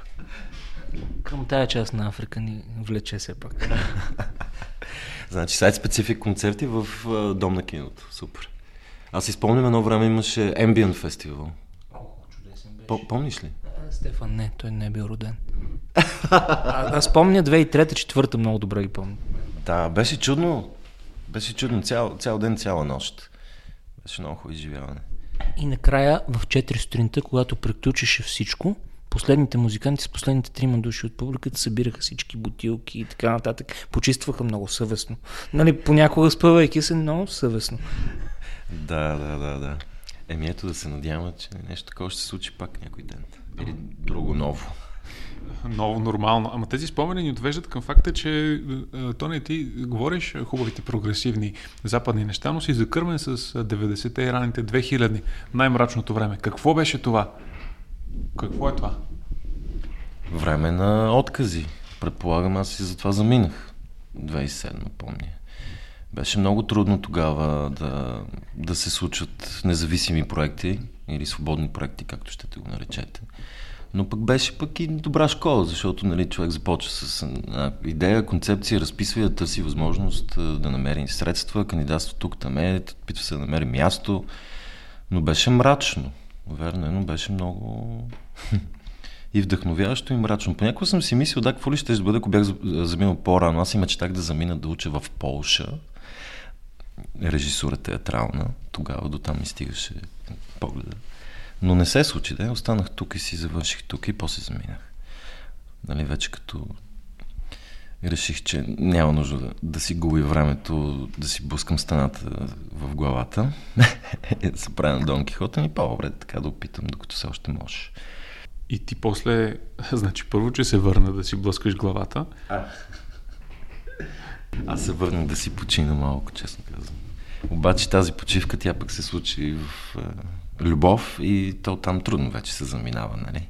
Към тая част на Африка ни влече все пак. Значи сайт специфик концерти в Дом на киното. Супер. Аз си спомням едно време имаше Ambient фестивал. чудесен беше. По- помниш ли? Стефан, не, той не е бил роден. А, аз помня 2003-2004 много добре ги помня. Да, беше чудно. Беше чудно цял, цял ден, цяла нощ. Беше много хубаво изживяване. И накрая в 4 сутринта, когато приключеше всичко, последните музиканти с последните трима души от публиката събираха всички бутилки и така нататък. Почистваха много съвестно. Нали, понякога спъвайки се много съвестно. Да, да, да, да. Еми ето да се надяваме, че нещо такова ще се случи пак някой ден. Или друго ново. Много нормално. Ама тези спомени ни отвеждат към факта, че е, Тони, ти говориш хубавите прогресивни западни неща, но си закърмен с 90-те и раните 2000 най-мрачното време. Какво беше това? Какво е това? Време на откази. Предполагам, аз и затова заминах. 2007, помня. Беше много трудно тогава да, да се случват независими проекти или свободни проекти, както ще те го наречете. Но пък беше пък и добра школа, защото нали, човек започва с идея, концепция, разписва я, търси възможност да намери средства, кандидатства тук, там е, опитва се да намери място, но беше мрачно. Верно е, но беше много и вдъхновяващо и мрачно. Понякога съм си мислил, да, какво ли ще бъде, ако бях за- заминал по-рано. Аз и мечтах да замина да уча в Полша. Режисура театрална. Тогава до там ми стигаше погледа. Но не се случи, да. Останах тук и си завърших тук и после заминах. Нали, вече като реших, че няма нужда да, да си губи времето, да си блъскам стената в главата и да се правя на Дон Кихота, ми по-добре така да опитам, докато все още можеш. И ти после, значи първо, че се върна да си блъскаш главата. Аз се върнах да си почина малко, честно казвам. Обаче тази почивка, тя пък се случи в е, любов и то там трудно вече се заминава, нали?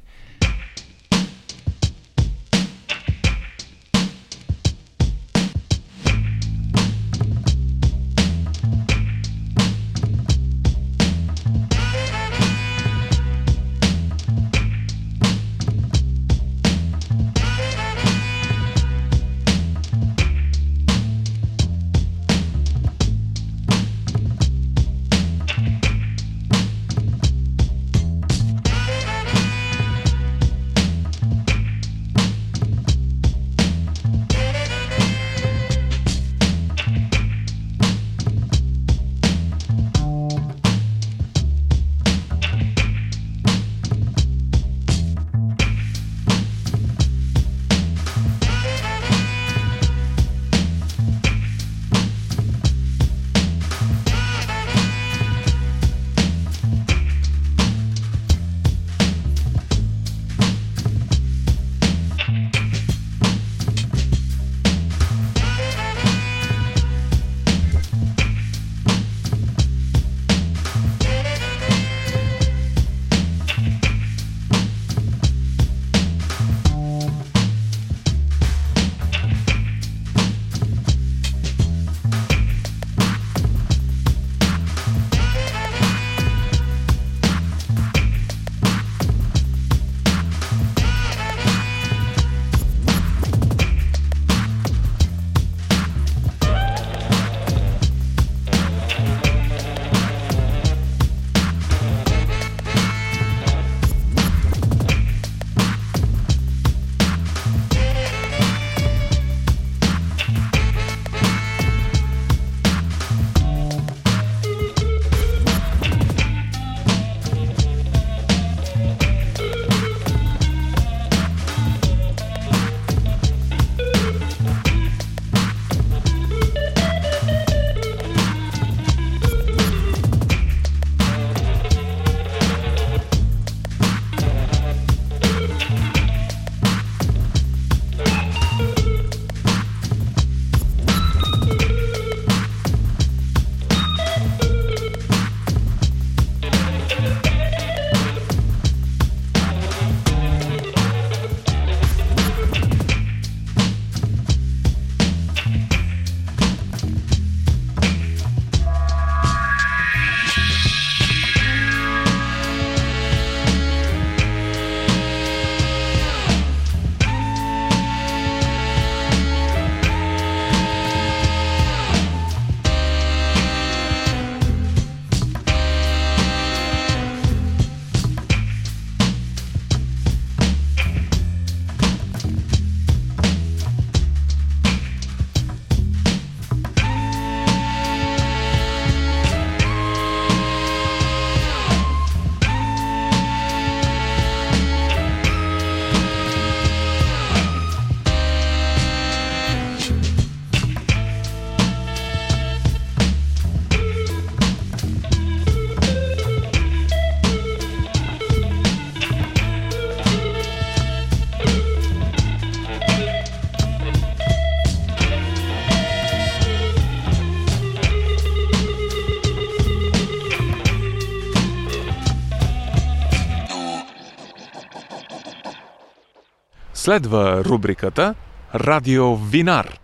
Следва рубриката Радио Винар.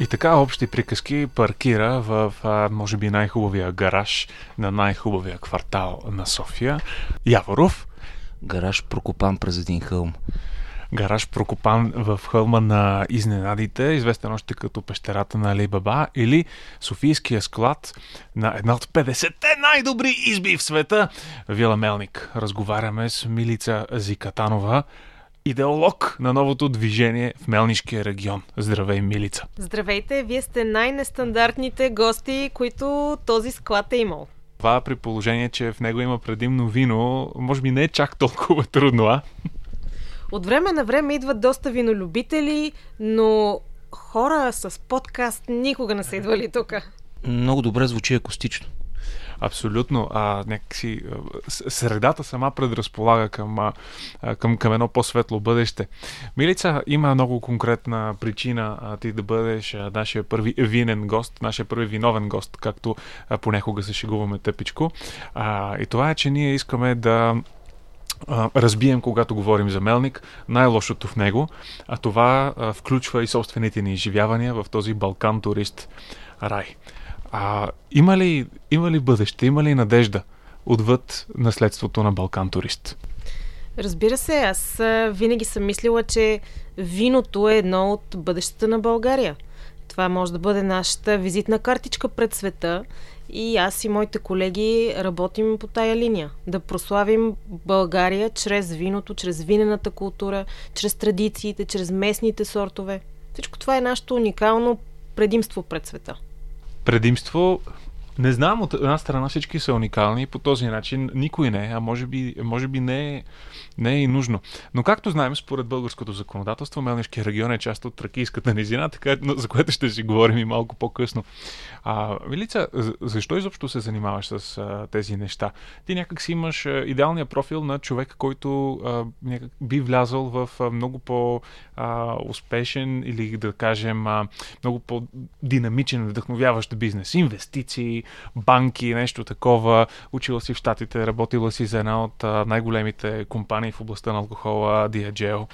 И така общи приказки паркира в, може би, най-хубавия гараж на най-хубавия квартал на София. Яворов. Гараж прокопан през един хълм. Гараж прокопан в хълма на изненадите, известен още като пещерата на Али Баба, или Софийския склад на една от 50-те най-добри изби в света. Вила Мелник. Разговаряме с Милица Зикатанова, идеолог на новото движение в Мелнишкия регион. Здравей, Милица! Здравейте, вие сте най-нестандартните гости, които този склад е имал. Това при положение, че в него има предимно вино, може би не е чак толкова трудно, а? От време на време идват доста винолюбители, но хора с подкаст никога не са идвали тук. Много добре звучи акустично. Абсолютно. А, някакси средата сама предразполага към, а, към, към едно по-светло бъдеще. Милица, има много конкретна причина а, ти да бъдеш а, нашия първи винен гост, нашия първи виновен гост, както а, понякога се шегуваме тъпичко. А, и това е, че ние искаме да разбием, когато говорим за Мелник, най-лошото в него, а това включва и собствените ни изживявания в този Балкан турист рай. А, има, ли, има ли бъдеще, има ли надежда отвъд наследството на Балкан турист? Разбира се, аз винаги съм мислила, че виното е едно от бъдещата на България. Това може да бъде нашата визитна картичка пред света. И аз и моите колеги работим по тая линия. Да прославим България чрез виното, чрез винената култура, чрез традициите, чрез местните сортове. Всичко това е нашето уникално предимство пред света. Предимство? Не знам, от една страна всички са уникални, по този начин никой не, а може би, може би не, е, не е и нужно. Но както знаем, според българското законодателство, Мелнишкия регион е част от Тракийската низина, така, за което ще си говорим и малко по-късно. А, Милица, защо изобщо се занимаваш с а, тези неща? Ти някак си имаш идеалния профил на човек, който а, някак би влязал в а, много по-успешен или да кажем а, много по-динамичен, вдъхновяващ бизнес. Инвестиции, банки, нещо такова. Учила си в Штатите, работила си за една от най-големите компании в областта на алкохола, Diageo,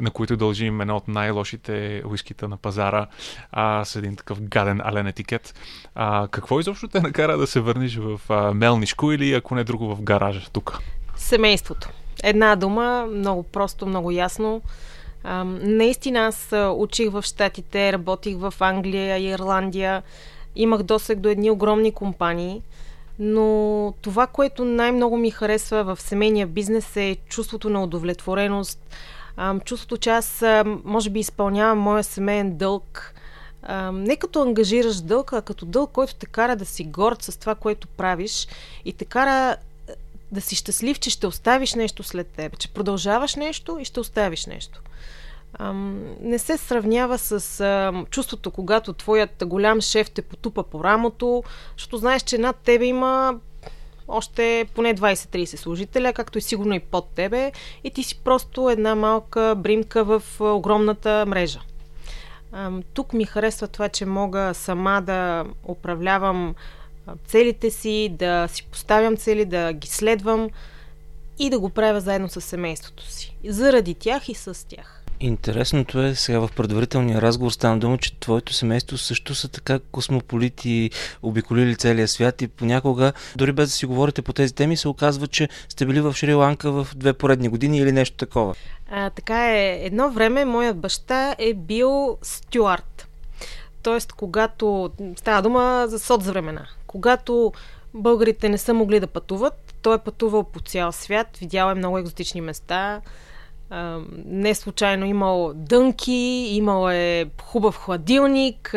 на които дължим една от най-лошите уискита на пазара а, с един такъв гаден ален етикет. А, какво изобщо те накара да се върнеш в а, Мелнишко или ако не друго в гаража тук? Семейството. Една дума, много просто, много ясно. А, наистина аз учих в Штатите, работих в Англия и Ирландия, имах досег до едни огромни компании, но това, което най-много ми харесва в семейния бизнес е чувството на удовлетвореност, чувството, че аз може би изпълнявам моя семейен дълг, не като ангажираш дълг, а като дълг, който те кара да си горд с това, което правиш и те кара да си щастлив, че ще оставиш нещо след теб, че продължаваш нещо и ще оставиш нещо. Ам, не се сравнява с ам, чувството, когато твоят голям шеф те потупа по рамото, защото знаеш, че над тебе има още поне 20-30 служителя, както и сигурно и под тебе, и ти си просто една малка бримка в огромната мрежа. Тук ми харесва това, че мога сама да управлявам целите си, да си поставям цели, да ги следвам и да го правя заедно с семейството си. Заради тях и с тях. Интересното е, сега в предварителния разговор стана дума, че твоето семейство също са така космополити, обиколили целия свят и понякога, дори без да си говорите по тези теми, се оказва, че сте били в Шри-Ланка в две поредни години или нещо такова. А, така е. Едно време моят баща е бил стюарт. Тоест, когато... Става дума за соц времена. Когато българите не са могли да пътуват, той е пътувал по цял свят, видял е много екзотични места, не случайно имал дънки, имал е хубав хладилник,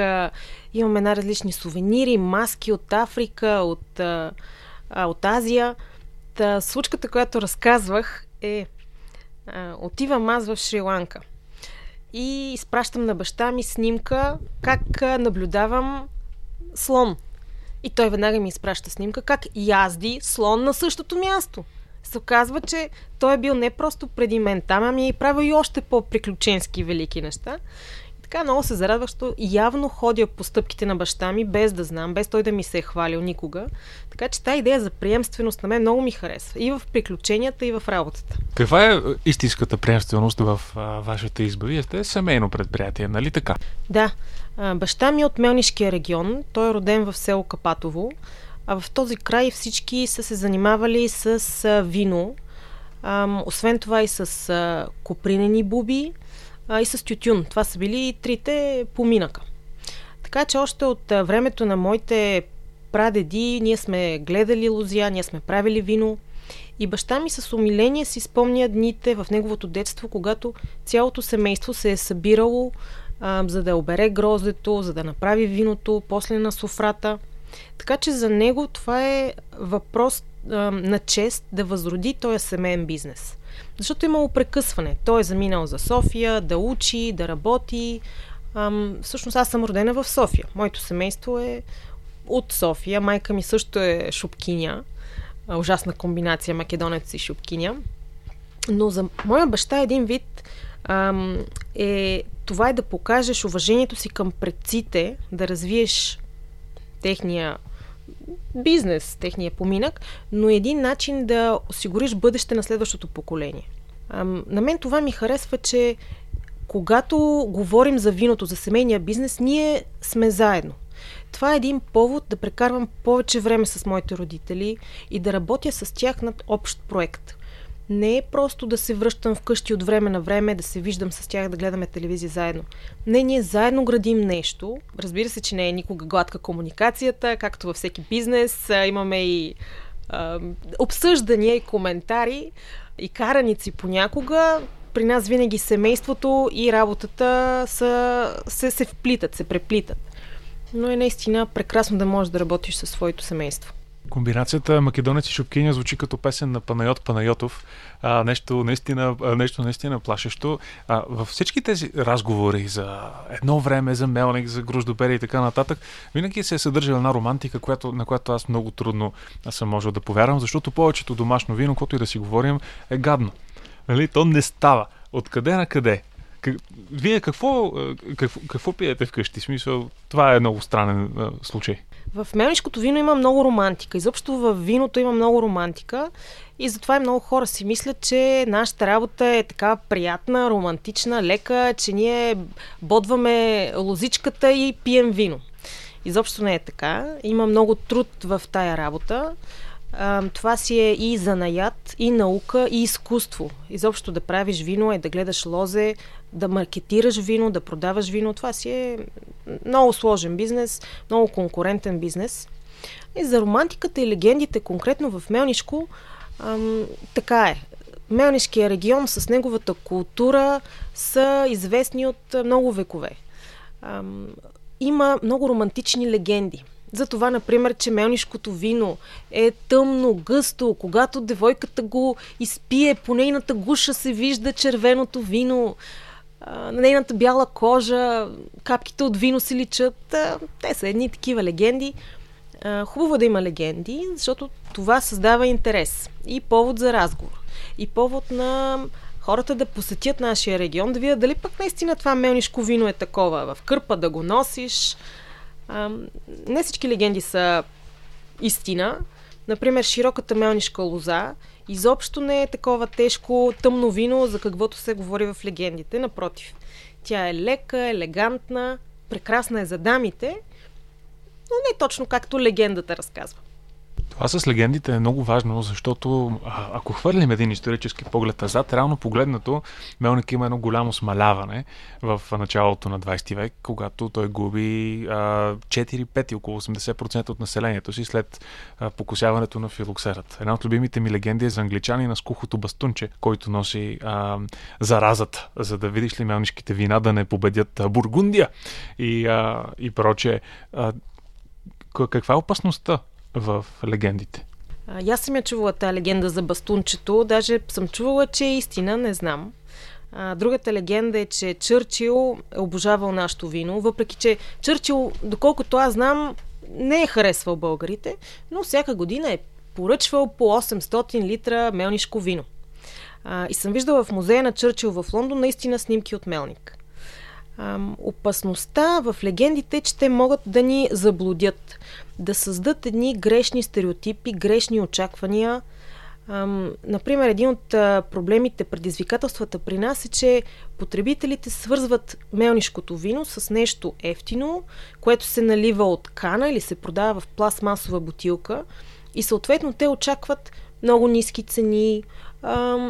имаме най-различни сувенири, маски от Африка, от, от Азия. Та случката, която разказвах е отивам аз в Шри-Ланка и изпращам на баща ми снимка как наблюдавам слон. И той веднага ми изпраща снимка как язди слон на същото място се оказва, че той е бил не просто преди мен там, ами е правил и още по-приключенски велики неща. Така много се зарадвах, защото явно ходя по стъпките на баща ми, без да знам, без той да ми се е хвалил никога. Така че тази идея за приемственост на мен много ми харесва. И в приключенията, и в работата. Каква е истинската приемственост в а, вашата изба? Вие сте семейно предприятие, нали така? Да. А, баща ми е от Мелнишкия регион. Той е роден в село Капатово. А в този край всички са се занимавали с вино. Освен това и с копринени буби и с тютюн. Това са били трите поминъка. Така че още от времето на моите прадеди ние сме гледали лозя, ние сме правили вино. И баща ми с умиление си спомня дните в неговото детство, когато цялото семейство се е събирало а, за да обере гроздето, за да направи виното, после на софрата. Така че за него това е въпрос а, на чест да възроди този семейен бизнес. Защото е имало прекъсване. Той е заминал за София, да учи, да работи. Ам, всъщност аз съм родена в София. Моето семейство е от София. Майка ми също е шупкиня. Ужасна комбинация македонец и шупкиня. Но за моя баща един вид ам, е това е да покажеш уважението си към предците, да развиеш техния бизнес, техния поминък, но един начин да осигуриш бъдеще на следващото поколение. Ам, на мен това ми харесва, че когато говорим за виното, за семейния бизнес, ние сме заедно. Това е един повод да прекарвам повече време с моите родители и да работя с тях над общ проект не е просто да се връщам вкъщи от време на време, да се виждам с тях, да гледаме телевизия заедно. Не, ние заедно градим нещо. Разбира се, че не е никога гладка комуникацията, както във всеки бизнес. Имаме и а, обсъждания и коментари и караници понякога. При нас винаги семейството и работата са, се, се вплитат, се преплитат. Но е наистина прекрасно да можеш да работиш със своето семейство. Комбинацията Македонец и Шопкиня звучи като песен на Панайот Панайотов. А, нещо, наистина, нещо наистина плашещо. А, във всички тези разговори за едно време, за Мелник, за Груждобери и така нататък, винаги се е съдържала една романтика, която, на която аз много трудно съм можел да повярвам, защото повечето домашно вино, което и да си говорим, е гадно. Нали? То не става. Откъде на къде? Вие какво, какво, какво пиете вкъщи? Смисъл, това е много странен случай. В мелнишкото вино има много романтика. Изобщо в виното има много романтика. И затова и много хора си мислят, че нашата работа е така приятна, романтична, лека, че ние бодваме лозичката и пием вино. Изобщо не е така. Има много труд в тая работа. Това си е и занаят, и наука, и изкуство. Изобщо да правиш вино е да гледаш лозе, да маркетираш вино, да продаваш вино. Това си е много сложен бизнес, много конкурентен бизнес. И за романтиката и легендите, конкретно в Мелнишко, ам, така е. Мелнишкия регион с неговата култура са известни от много векове. Ам, има много романтични легенди. За това, например, че мелнишкото вино е тъмно, гъсто. Когато девойката го изпие, по нейната гуша се вижда червеното вино на нейната бяла кожа, капките от вино се личат. Те са едни такива легенди. Хубаво е да има легенди, защото това създава интерес и повод за разговор. И повод на хората да посетят нашия регион, да видят дали пък наистина това мелнишко вино е такова. В кърпа да го носиш. Не всички легенди са истина. Например, широката мелнишка лоза изобщо не е такова тежко тъмно вино, за каквото се говори в легендите. Напротив, тя е лека, елегантна, прекрасна е за дамите, но не точно както легендата разказва. Това с легендите е много важно, защото ако хвърлим един исторически поглед назад, реално погледнато, Мелник има едно голямо смаляване в началото на 20 век, когато той губи а, 4-5, около 80% от населението си след покусяването на филоксерът. Една от любимите ми легенди е за англичани на скухото бастунче, който носи а, заразата, за да видиш ли мелнишките вина да не победят Бургундия и, а, и прочее. А, каква е опасността в легендите. А, аз съм я чувала тази легенда за бастунчето. Даже съм чувала, че е истина, не знам. А, другата легенда е, че Чърчил е обожавал нашето вино, въпреки че Чърчил, доколкото аз знам, не е харесвал българите, но всяка година е поръчвал по 800 литра мелнишко вино. А, и съм виждала в музея на Чърчил в Лондон наистина снимки от мелник. Опасността в легендите че те могат да ни заблудят, да създадат едни грешни стереотипи, грешни очаквания. Например, един от проблемите, предизвикателствата при нас е, че потребителите свързват мелнишкото вино с нещо ефтино, което се налива от кана или се продава в пластмасова бутилка и съответно те очакват много ниски цени,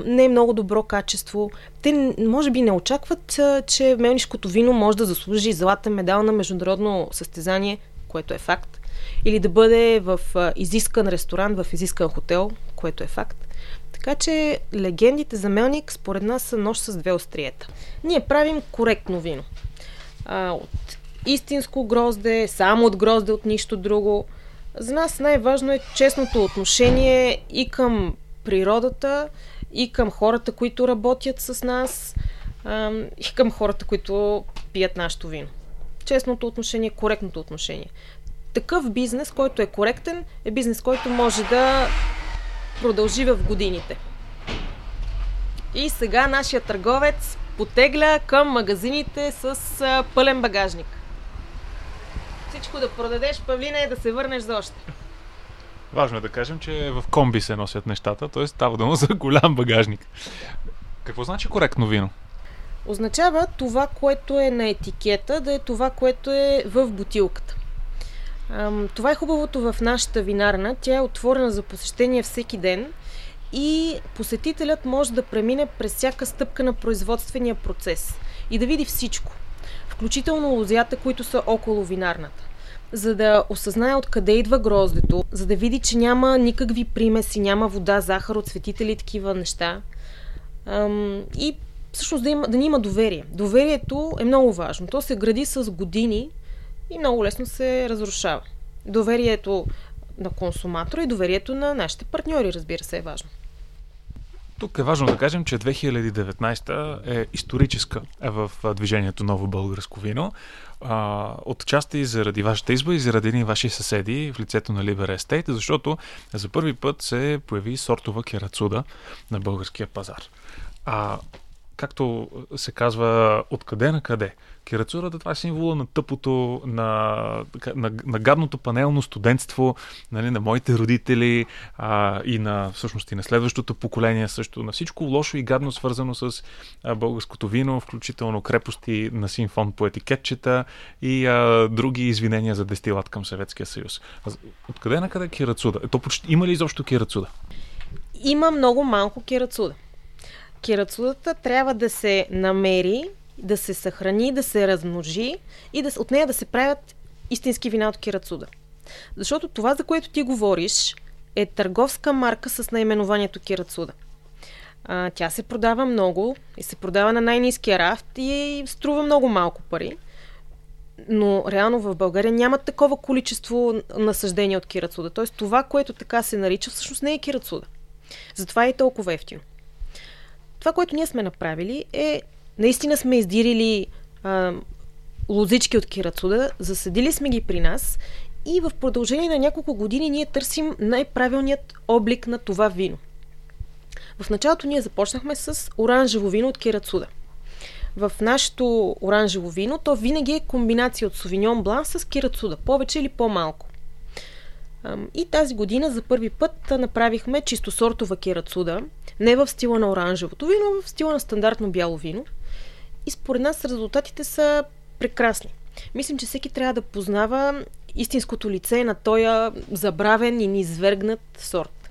не е много добро качество. Те, може би, не очакват, че мелнишкото вино може да заслужи златен медал на международно състезание, което е факт, или да бъде в изискан ресторант, в изискан хотел, което е факт. Така че легендите за Мелник според нас са нож с две остриета. Ние правим коректно вино. А, от истинско грозде, само от грозде, от нищо друго. За нас най-важно е честното отношение и към природата, и към хората, които работят с нас, и към хората, които пият нашето вино. Честното отношение, коректното отношение. Такъв бизнес, който е коректен, е бизнес, който може да продължи в годините. И сега нашия търговец потегля към магазините с пълен багажник. Всичко да продадеш, Павлина, е да се върнеш за още. Важно е да кажем, че в комби се носят нещата, т.е. става дума за голям багажник. Какво значи коректно вино? Означава това, което е на етикета, да е това, което е в бутилката. Това е хубавото в нашата винарна. Тя е отворена за посещение всеки ден и посетителят може да премине през всяка стъпка на производствения процес и да види всичко, включително лозята, които са около винарната за да осъзнае откъде идва гроздето, за да види, че няма никакви примеси, няма вода, захар, отсветители и такива неща. Ам, и всъщност да, има, да ни има доверие. Доверието е много важно. То се гради с години и много лесно се разрушава. Доверието на консуматора и доверието на нашите партньори, разбира се, е важно. Тук е важно да кажем, че 2019 е историческа е в движението Ново българско вино. А, отчасти заради вашата избор и заради едни ваши съседи в лицето на Liber Estate, защото за първи път се появи сортова керацуда на българския пазар. А както се казва, откъде на къде. Кирацурата това е символа на тъпото, на, на, на гадното панелно студентство, нали, на моите родители а, и на всъщност и на следващото поколение също, на всичко лошо и гадно свързано с а, българското вино, включително крепости на симфон по етикетчета и а, други извинения за дестилат към Съветския съюз. А, откъде на къде кирацуда? Ето, почти, има ли изобщо кирацуда? Има много малко кирацуда кирацудата трябва да се намери, да се съхрани, да се размножи и да, от нея да се правят истински вина от кирацуда. Защото това, за което ти говориш, е търговска марка с наименованието кирацуда. Тя се продава много и се продава на най-низкия рафт и струва много малко пари. Но реално в България няма такова количество насъждения от кирацуда. Тоест това, което така се нарича, всъщност не е кирацуда. Затова е и толкова ефтино. Това, което ние сме направили е, наистина сме издирили а, лозички от кирацуда, засадили сме ги при нас и в продължение на няколко години ние търсим най-правилният облик на това вино. В началото ние започнахме с оранжево вино от кирацуда. В нашето оранжево вино то винаги е комбинация от совиньон блан с кирацуда, повече или по-малко. И тази година за първи път направихме чистосортова кирацуда, не в стила на оранжевото вино, а в стила на стандартно бяло вино. И според нас резултатите са прекрасни. Мислим, че всеки трябва да познава истинското лице на този забравен и низвергнат сорт.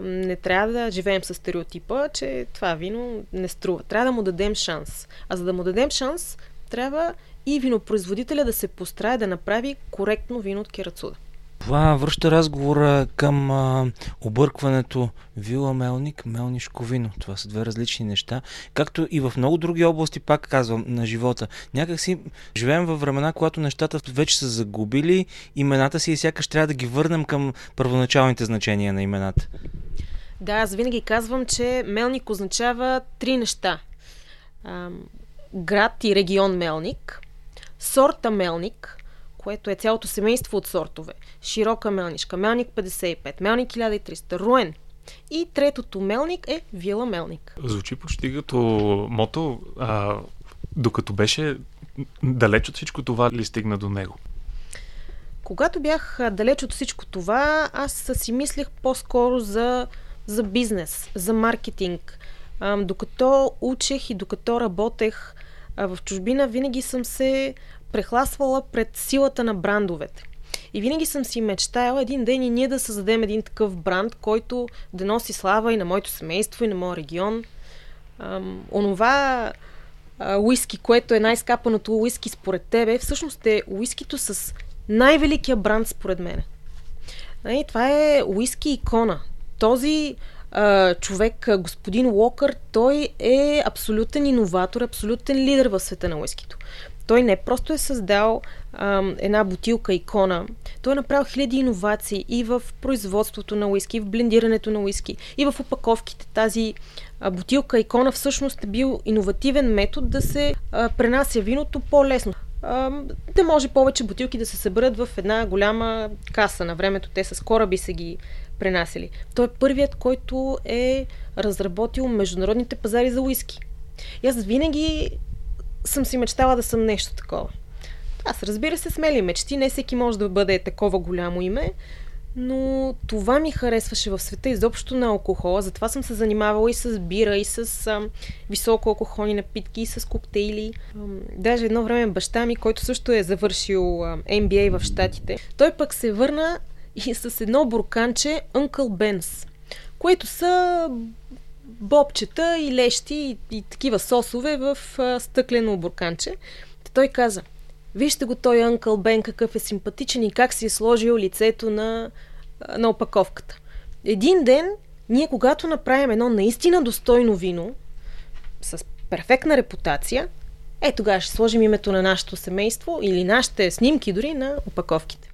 Не трябва да живеем с стереотипа, че това вино не струва. Трябва да му дадем шанс. А за да му дадем шанс, трябва и винопроизводителя да се постарае да направи коректно вино от керацуда. Това връща разговора към а, объркването вила Мелник, Мелнишко вино. Това са две различни неща. Както и в много други области, пак казвам, на живота. Някак си живеем във времена, когато нещата вече са загубили имената си и сякаш трябва да ги върнем към първоначалните значения на имената. Да, аз винаги казвам, че Мелник означава три неща. А, град и регион Мелник, сорта Мелник – което е цялото семейство от сортове. Широка мелнишка, мелник 55, мелник 1300, руен. И третото мелник е вила мелник. Звучи почти като мото, а, докато беше далеч от всичко това ли стигна до него? Когато бях далеч от всичко това, аз си мислех по-скоро за, за бизнес, за маркетинг. А, докато учех и докато работех а, в чужбина, винаги съм се прехласвала пред силата на брандовете. И винаги съм си мечтаяла един ден и ние да създадем един такъв бранд, който да носи слава и на моето семейство, и на моя регион. Ам, онова а, уиски, което е най-скапаното уиски според тебе, всъщност е уискито с най-великия бранд според мен. Нали, това е уиски икона. Този а, човек, господин Уокър, той е абсолютен иноватор, абсолютен лидер в света на уискито. Той не просто е създал а, една бутилка икона, той е направил хиляди иновации и в производството на уиски, в блендирането на уиски, и в опаковките. Тази а, бутилка икона всъщност е бил иновативен метод да се а, пренася виното по-лесно. Да може повече бутилки да се съберат в една голяма каса. На времето те с кораби са ги пренасили. Той е първият, който е разработил международните пазари за уиски. И аз винаги съм си мечтала да съм нещо такова. Аз разбира се смели мечти, не всеки може да бъде такова голямо име, но това ми харесваше в света изобщо на алкохола, затова съм се занимавала и с бира, и с а, високо алкохолни напитки, и с коктейли. Даже едно време баща ми, който също е завършил а, MBA в Штатите, той пък се върна и с едно бурканче Uncle Ben's, което са бобчета и лещи и, и такива сосове в а, стъклено бурканче. Той каза, вижте го той Uncle Бен какъв е симпатичен и как си е сложил лицето на, на опаковката. Един ден, ние когато направим едно наистина достойно вино, с перфектна репутация, е тогава ще сложим името на нашето семейство или нашите снимки дори на опаковките.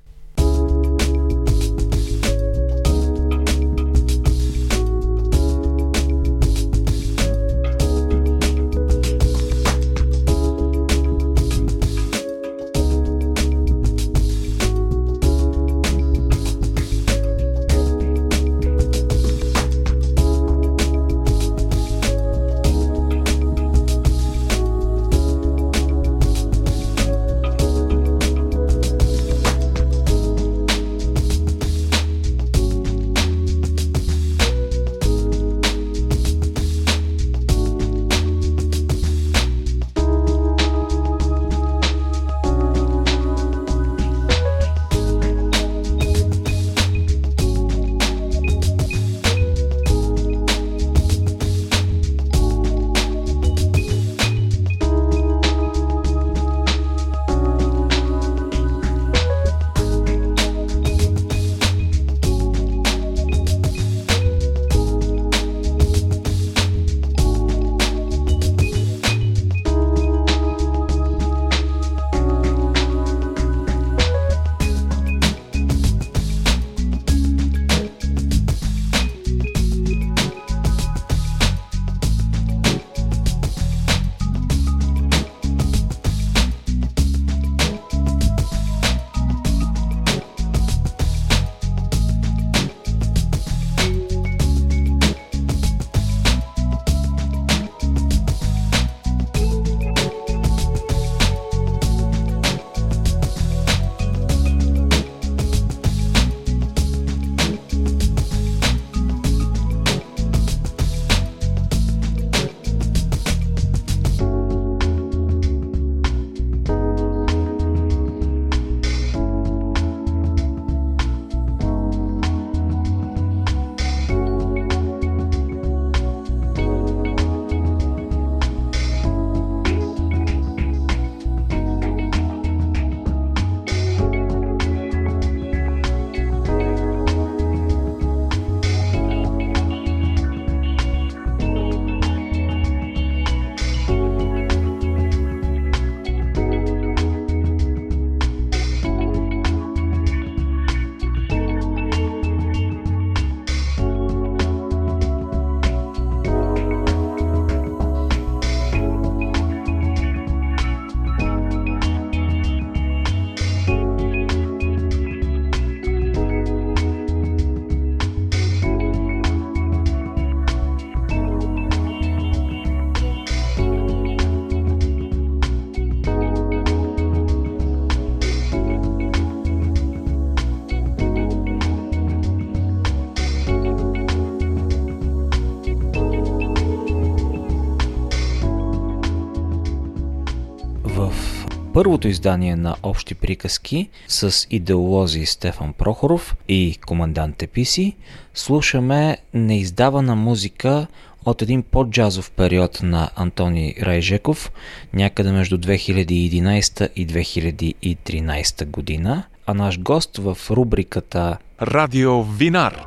Първото издание на Общи приказки с идеолози Стефан Прохоров и командант Теписи слушаме неиздавана музика от един по-джазов период на Антони Райжеков, някъде между 2011 и 2013 година, а наш гост в рубриката Радио Винар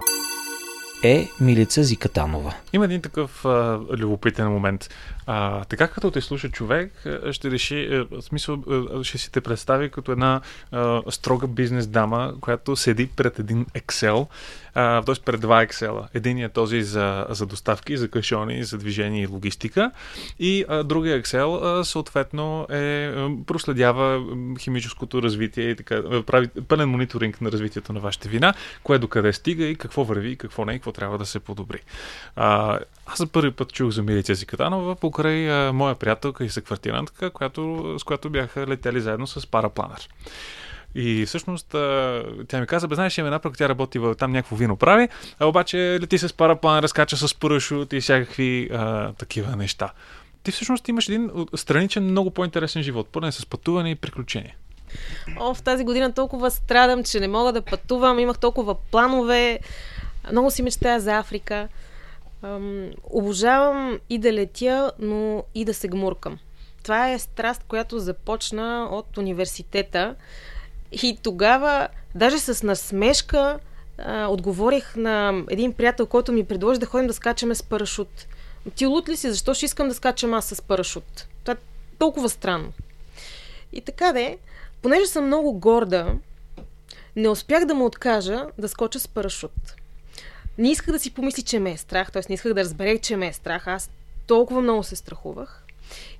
е Милица Зикатанова. Има един такъв а, любопитен момент. А, така като те слуша човек, ще реши, в смисъл, ще си те представи като една а, строга бизнес дама, която седи пред един Excel, т.е. пред два Excel. Единият е този за, за доставки, за кашони, за движение и логистика и а, другия Excel а, съответно е, проследява химическото развитие и така, прави пълен мониторинг на развитието на вашите вина, кое докъде стига и какво върви, какво не и какво трябва да се подобри. А, аз за първи път чух за Милиция Зикатанова покрай а, моя приятелка и съквартирантка, която, с която бяха летели заедно с парапланер. И всъщност тя ми каза, бе, знаеш, има една пък, тя работи в там някакво вино прави, а обаче лети с параплан, разкача с парашут и всякакви а, такива неща. Ти всъщност имаш един страничен, много по-интересен живот, поне с пътуване и приключения. О, в тази година толкова страдам, че не мога да пътувам, имах толкова планове, много си мечтая за Африка. Ам, обожавам и да летя, но и да се гмуркам. Това е страст, която започна от университета. И тогава, даже с насмешка, а, отговорих на един приятел, който ми предложи да ходим да скачаме с парашут. Ти лут ли си? Защо ще искам да скачам аз с парашут? Това е толкова странно. И така де, понеже съм много горда, не успях да му откажа да скоча с парашут не исках да си помисли, че ме е страх, т.е. не исках да разбере, че ме е страх. Аз толкова много се страхувах.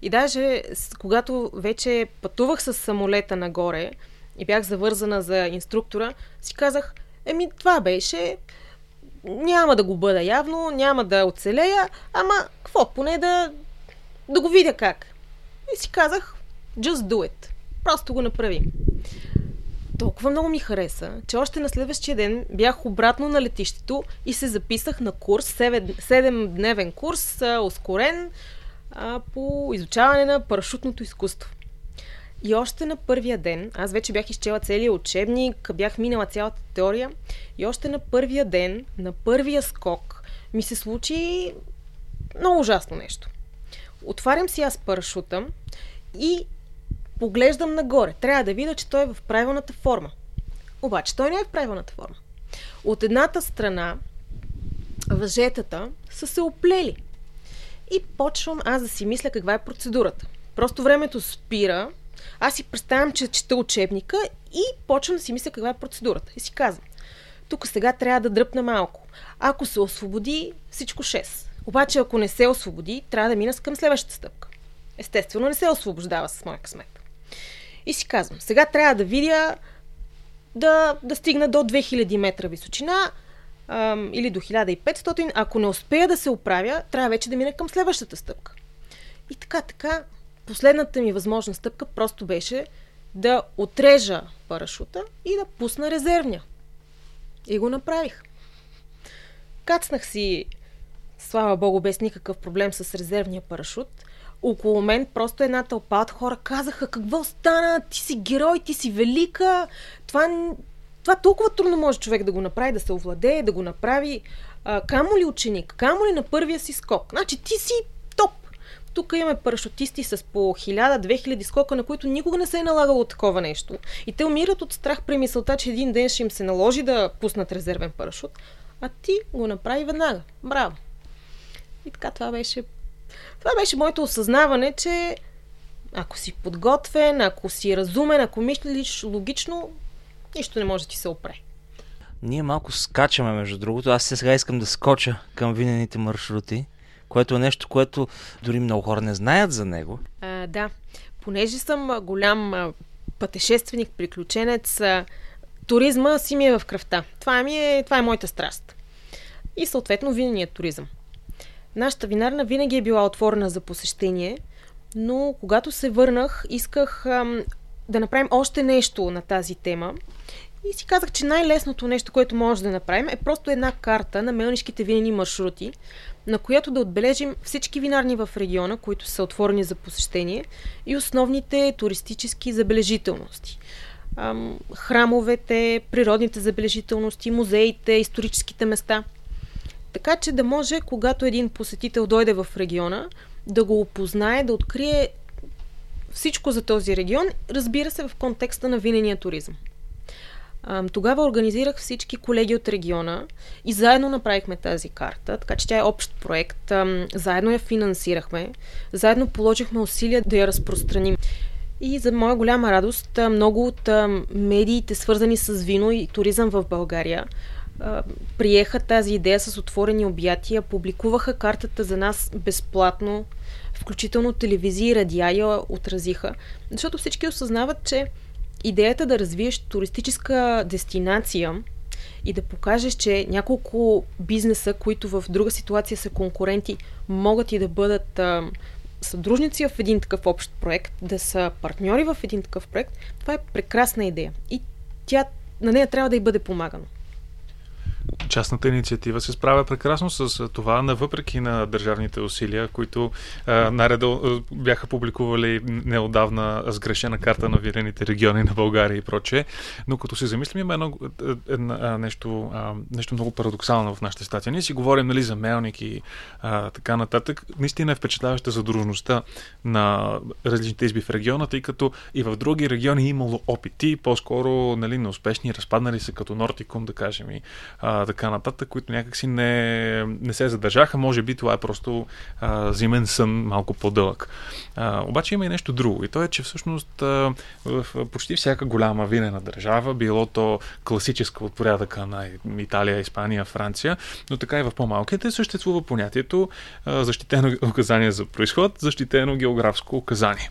И даже когато вече пътувах с самолета нагоре и бях завързана за инструктора, си казах, еми това беше, няма да го бъда явно, няма да оцелея, ама какво, поне да, да го видя как. И си казах, just do it. Просто го направи толкова много ми хареса, че още на следващия ден бях обратно на летището и се записах на курс, 7-дневен курс, ускорен по изучаване на парашутното изкуство. И още на първия ден, аз вече бях изчела целият учебник, бях минала цялата теория, и още на първия ден, на първия скок, ми се случи много ужасно нещо. Отварям си аз парашута и поглеждам нагоре. Трябва да видя, че той е в правилната форма. Обаче той не е в правилната форма. От едната страна въжетата са се оплели. И почвам аз да си мисля каква е процедурата. Просто времето спира, аз си представям, че чета учебника и почвам да си мисля каква е процедурата. И си казвам, тук сега трябва да дръпна малко. Ако се освободи, всичко 6. Обаче ако не се освободи, трябва да мина към следващата стъпка. Естествено, не се освобождава с моя късмет. И си казвам, сега трябва да видя да, да стигна до 2000 метра височина ам, или до 1500. Ако не успея да се оправя, трябва вече да мина към следващата стъпка. И така, така, последната ми възможна стъпка просто беше да отрежа парашута и да пусна резервния. И го направих. Кацнах си, слава богу, без никакъв проблем с резервния парашут – около мен просто една тълпа от хора казаха какво стана, ти си герой, ти си велика. Това, това толкова трудно може човек да го направи, да се овладее, да го направи. А, камо ли ученик, камо ли на първия си скок. Значи ти си топ. Тук имаме парашутисти с по 1000-2000 скока, на които никога не се е налагало такова нещо. И те умират от страх при мисълта, че един ден ще им се наложи да пуснат резервен парашут. А ти го направи веднага. Браво! И така това беше това беше моето осъзнаване, че ако си подготвен, ако си разумен, ако мислиш логично, нищо не може да ти се опре. Ние малко скачаме, между другото. Аз сега искам да скоча към винените маршрути, което е нещо, което дори много хора не знаят за него. А, да, понеже съм голям пътешественик, приключенец, туризма си ми е в кръвта. Това, ми е, това е моята страст. И съответно виненият туризъм. Нашата винарна винаги е била отворена за посещение, но когато се върнах, исках ам, да направим още нещо на тази тема И си казах, че най-лесното нещо, което може да направим е просто една карта на мелнишките винени маршрути, на която да отбележим всички винарни в региона, които са отворени за посещение и основните туристически забележителности. храмовете, природните забележителности, музеите, историческите места. Така че да може, когато един посетител дойде в региона, да го опознае, да открие всичко за този регион, разбира се в контекста на винения туризъм. Тогава организирах всички колеги от региона и заедно направихме тази карта, така че тя е общ проект. Заедно я финансирахме, заедно положихме усилия да я разпространим. И за моя голяма радост, много от медиите, свързани с вино и туризъм в България, приеха тази идея с отворени обятия, публикуваха картата за нас безплатно, включително телевизии и радиа я отразиха, защото всички осъзнават, че идеята да развиеш туристическа дестинация и да покажеш, че няколко бизнеса, които в друга ситуация са конкуренти, могат и да бъдат а, съдружници в един такъв общ проект, да са партньори в един такъв проект, това е прекрасна идея. И тя, на нея трябва да й бъде помагано частната инициатива се справя прекрасно с това, навъпреки на държавните усилия, които а, наредо бяха публикували неодавна сгрешена карта на вирените региони на България и прочее. Но като се замислим, има едно, едно нещо, а, нещо много парадоксално в нашата статия. Ние си говорим нали, за Мелник и а, така нататък. Наистина е впечатляваща задружността на различните изби в региона, тъй като и в други региони е имало опити, по-скоро нали, неуспешни, разпаднали се като Нортикум, да кажем, и а, така нататък, които някакси не, не се задържаха. Може би това е просто а, зимен сън малко по-дълъг. А, обаче има и нещо друго. И то е, че всъщност а, в почти всяка голяма винена държава, било то класическа от порядъка на Италия, Испания, Франция, но така и в по-малките, съществува понятието а, защитено указание за происход, защитено географско указание.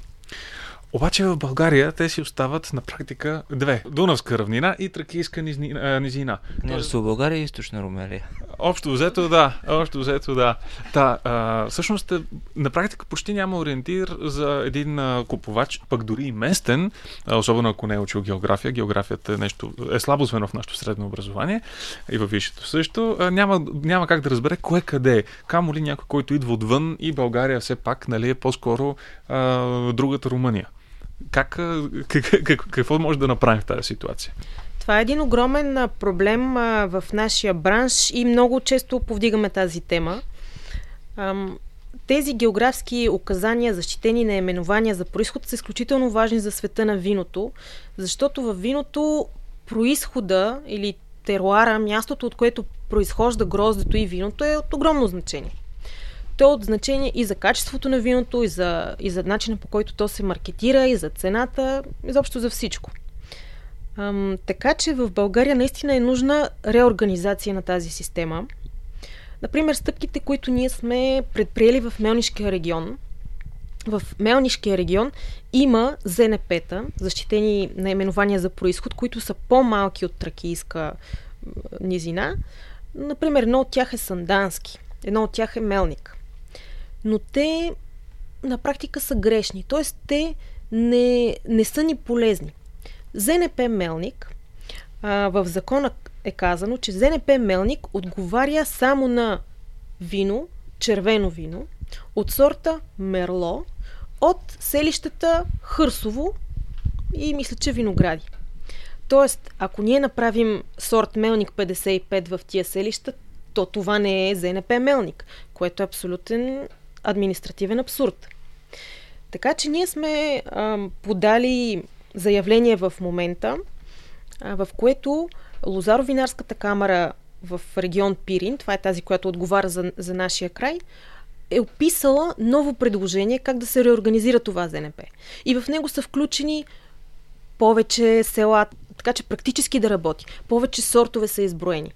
Обаче в България те си остават на практика две. Дунавска равнина и Тракийска низина. Княжество в България и източна Румелия. Общо взето да. Общо взето да. Та, а, всъщност е, на практика почти няма ориентир за един купувач, пък дори и местен, особено ако не е учил география. Географията е нещо, е слабо звено в нашето средно образование и във висшето също. Няма, няма как да разбере кое къде е. Камо ли някой, който идва отвън и България все пак нали, е по-скоро а, другата Румъния. Как, как, как, какво може да направим в тази ситуация? Това е един огромен проблем в нашия бранш и много често повдигаме тази тема. Тези географски указания, защитени наименования за происход са изключително важни за света на виното, защото в виното происхода или теруара, мястото от което произхожда гроздето и виното е от огромно значение. То е от значение и за качеството на виното, и за, и за начина по който то се маркетира, и за цената, изобщо за всичко. Ам, така че в България наистина е нужна реорганизация на тази система. Например, стъпките, които ние сме предприели в Мелнишкия регион. В Мелнишкия регион има ЗНП-та, защитени наименования за происход, които са по-малки от тракийска низина. Например, едно от тях е Сандански, едно от тях е Мелник но те на практика са грешни. Т.е. те не, не са ни полезни. ЗНП Мелник, а, в закона е казано, че ЗНП Мелник отговаря само на вино, червено вино, от сорта Мерло, от селищата Хърсово и мисля, че виногради. Тоест, ако ние направим сорт Мелник 55 в тия селища, то това не е ЗНП Мелник, което е абсолютен административен абсурд. Така че ние сме а, подали заявление в момента, а, в което Лозаро-Винарската камера в регион Пирин, това е тази, която отговаря за, за нашия край, е описала ново предложение как да се реорганизира това ЗНП. И в него са включени повече села, така че практически да работи. Повече сортове са изброени.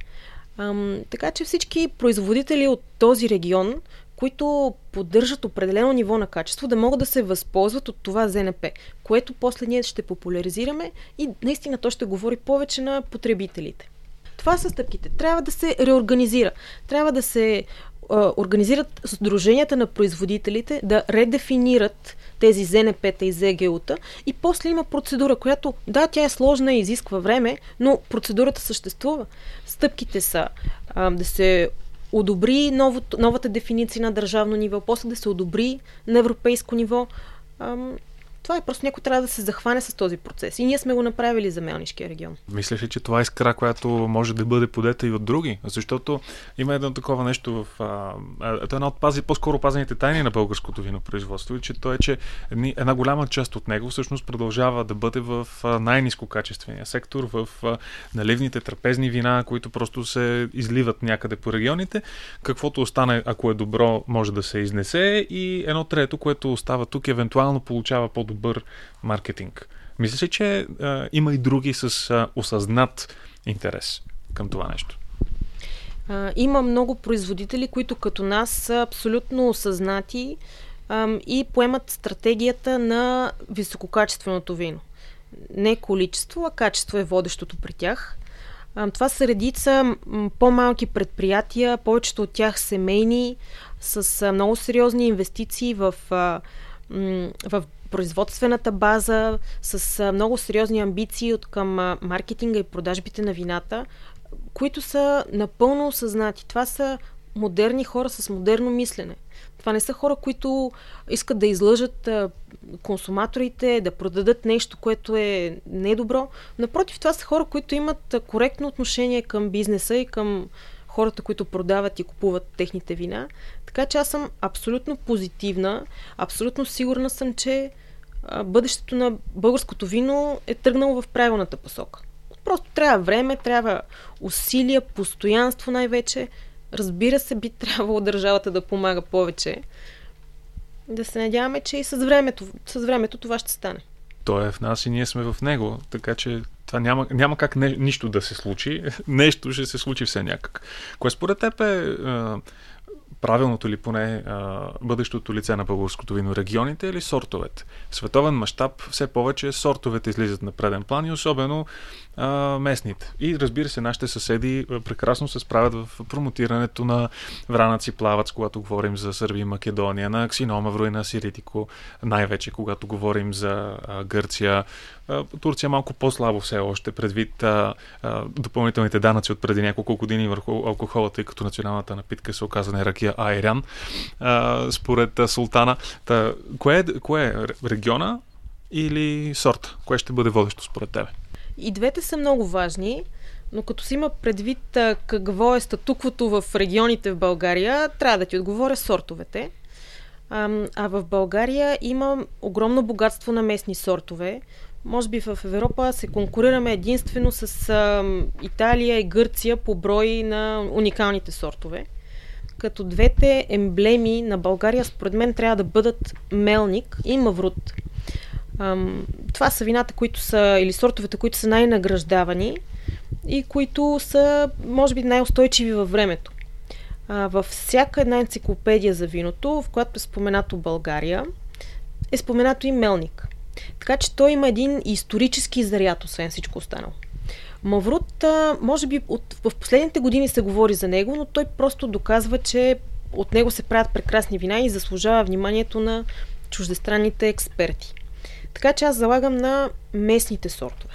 Ам, така че всички производители от този регион които поддържат определено ниво на качество, да могат да се възползват от това ЗНП, което после ние ще популяризираме и наистина то ще говори повече на потребителите. Това са стъпките. Трябва да се реорганизира. Трябва да се а, организират сдруженията на производителите да редефинират тези ЗНП-та и ЗГУ-та и после има процедура, която, да, тя е сложна и изисква време, но процедурата съществува. Стъпките са а, да се одобри новото, новата дефиниция на държавно ниво, после да се одобри на европейско ниво. Ам, това е просто някой трябва да се захване с този процес. И ние сме го направили за Мелнишкия регион. Мислиш ли, че това е искра, която може да бъде подета и от други? Защото има едно такова нещо в... А, а, е една от пази, по-скоро пазените тайни на българското винопроизводство, че то е, че една голяма част от него всъщност продължава да бъде в най-низко качествения сектор, в наливните трапезни вина, които просто се изливат някъде по регионите. Каквото остане, ако е добро, може да се изнесе и едно трето, което остава тук, евентуално получава по добър маркетинг. Мисля си, че а, има и други с а, осъзнат интерес към това нещо. А, има много производители, които като нас са абсолютно осъзнати а, и поемат стратегията на висококачественото вино. Не количество, а качество е водещото при тях. Това са редица по-малки предприятия, повечето от тях семейни, с много сериозни инвестиции в, в производствената база, с много сериозни амбиции от към маркетинга и продажбите на вината, които са напълно осъзнати. Това са модерни хора с модерно мислене. Това не са хора, които искат да излъжат консуматорите, да продадат нещо, което е недобро. Напротив, това са хора, които имат коректно отношение към бизнеса и към хората, които продават и купуват техните вина. Така че аз съм абсолютно позитивна, абсолютно сигурна съм, че бъдещето на българското вино е тръгнало в правилната посока. Просто трябва време, трябва усилия, постоянство най-вече. Разбира се, би трябвало държавата да помага повече. Да се надяваме, че и с времето, с времето това ще стане. Той е в нас и ние сме в него, така че това няма, няма как не, нищо да се случи. Нещо ще се случи все някак. Кое според теб е правилното или поне а, бъдещото лице на българското вино? Регионите или сортовете? В световен мащаб все повече сортовете излизат на преден план и особено а, местните. И разбира се, нашите съседи прекрасно се справят в промотирането на Вранаци плават, когато говорим за Сърбия и Македония, на Ксиномавро и Сиритико, най-вече когато говорим за а, Гърция. А, Турция малко по-слабо все още, предвид а, а, допълнителните данъци от преди няколко години върху алкохола, тъй като националната напитка се оказа не ракия, а а, според а, султана. Та, кое, е, кое е региона или сорт? Кое ще бъде водещо според тебе? И двете са много важни, но като си има предвид какво е статуквото в регионите в България, трябва да ти отговоря сортовете. А, в България има огромно богатство на местни сортове. Може би в Европа се конкурираме единствено с Италия и Гърция по брой на уникалните сортове. Като двете емблеми на България, според мен, трябва да бъдат Мелник и Маврут. Ам, това са вината, които са, или сортовете, които са най-награждавани и които са, може би, най-устойчиви във времето. А, във всяка една енциклопедия за виното, в която е споменато България, е споменато и Мелник. Така че той има един исторически заряд, освен всичко останало. Маврут, може би от, в последните години се говори за него, но той просто доказва, че от него се правят прекрасни вина и заслужава вниманието на чуждестранните експерти. Така че аз залагам на местните сортове.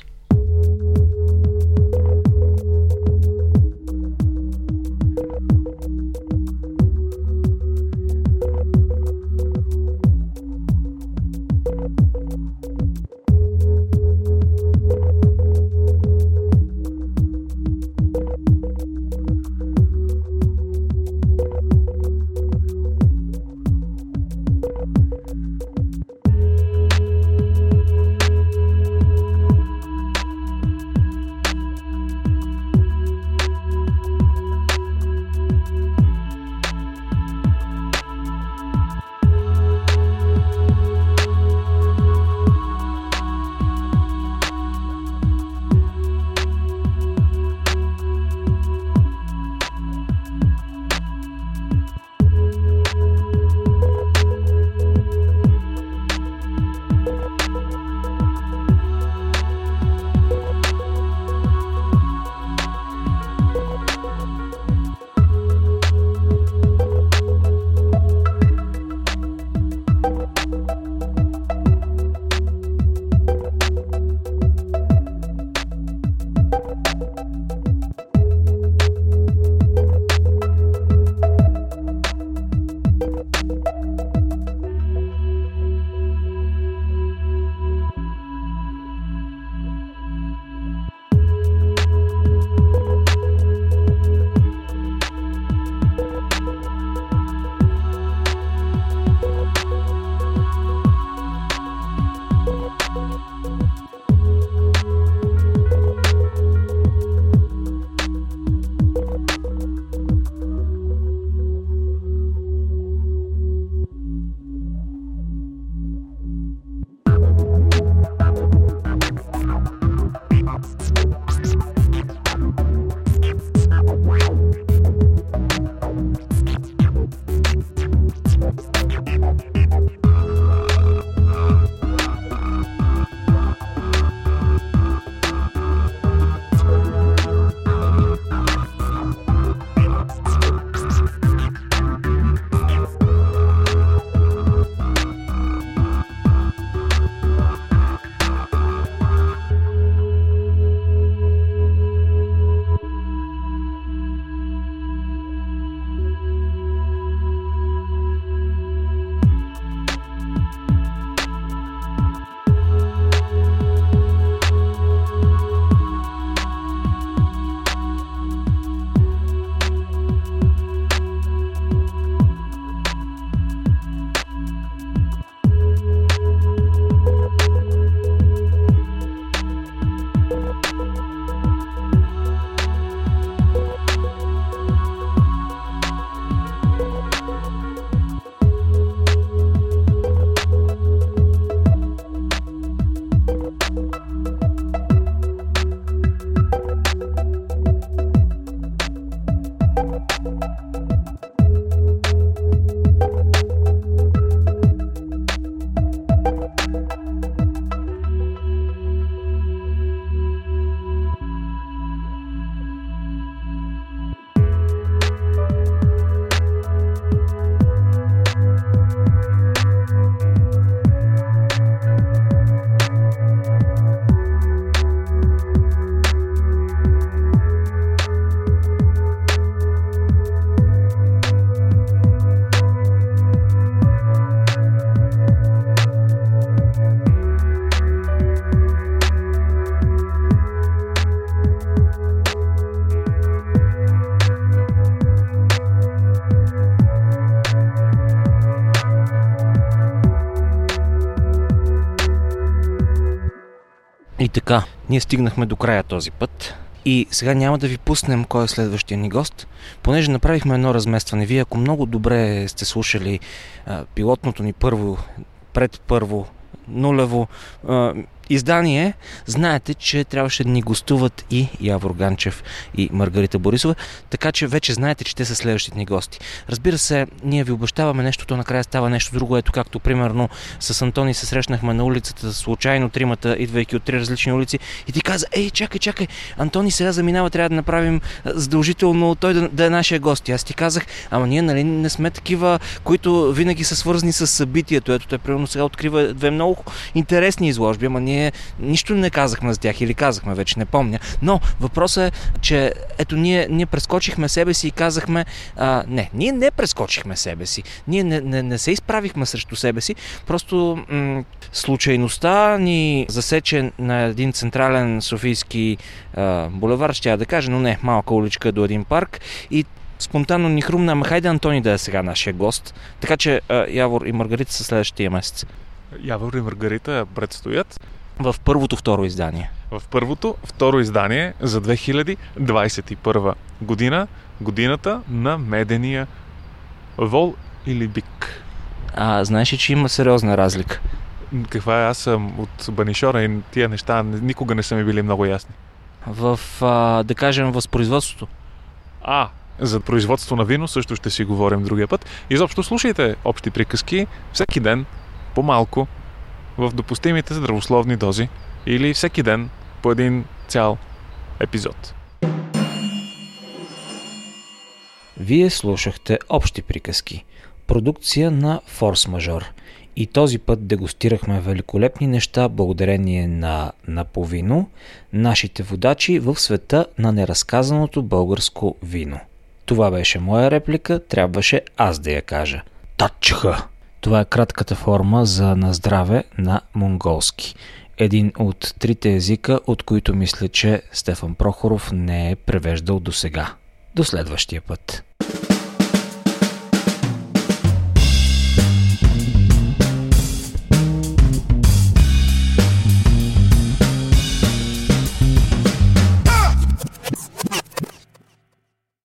Така, ние стигнахме до края този път. И сега няма да ви пуснем кой е следващия ни гост, понеже направихме едно разместване. Вие, ако много добре сте слушали а, пилотното ни първо, пред първо, нулево а, издание, знаете, че трябваше да ни гостуват и Явор Ганчев и Маргарита Борисова, така че вече знаете, че те са следващите ни гости. Разбира се, ние ви обещаваме нещо, то накрая става нещо друго, ето както примерно с Антони се срещнахме на улицата случайно тримата, идвайки от три различни улици и ти каза, ей, чакай, чакай, Антони сега заминава, трябва да направим задължително той да, да е нашия гост. И аз ти казах, ама ние нали не сме такива, които винаги са свързани с събитието. Ето той примерно сега открива две много интересни изложби, ама ние ние нищо не казахме за тях или казахме, вече не помня. Но въпросът е, че ето ние, ние прескочихме себе си и казахме, а, не, ние не прескочихме себе си. Ние не, не, не се изправихме срещу себе си, просто м- случайността ни засече на един централен софийски а, булевар, ще я да кажа, но не, малка уличка до един парк и спонтанно ни хрумна, ама хайде Антони да е сега нашия гост. Така че а, Явор и Маргарита са следващия месец. Явор и Маргарита предстоят в първото второ издание. В първото второ издание за 2021 година, годината на медения вол или бик. А, знаеш ли, че има сериозна разлика? Каква е? Аз съм от Банишора и тия неща никога не са ми били много ясни. В, а, да кажем, възпроизводството. А, за производство на вино също ще си говорим другия път. Изобщо слушайте общи приказки всеки ден, по-малко, в допустимите здравословни дози или всеки ден по един цял епизод. Вие слушахте Общи приказки, продукция на Форс Мажор. И този път дегустирахме великолепни неща благодарение на Наповино, нашите водачи в света на неразказаното българско вино. Това беше моя реплика, трябваше аз да я кажа. Татчха! Това е кратката форма за на здраве на монголски. Един от трите езика, от които мисля, че Стефан Прохоров не е превеждал до сега. До следващия път.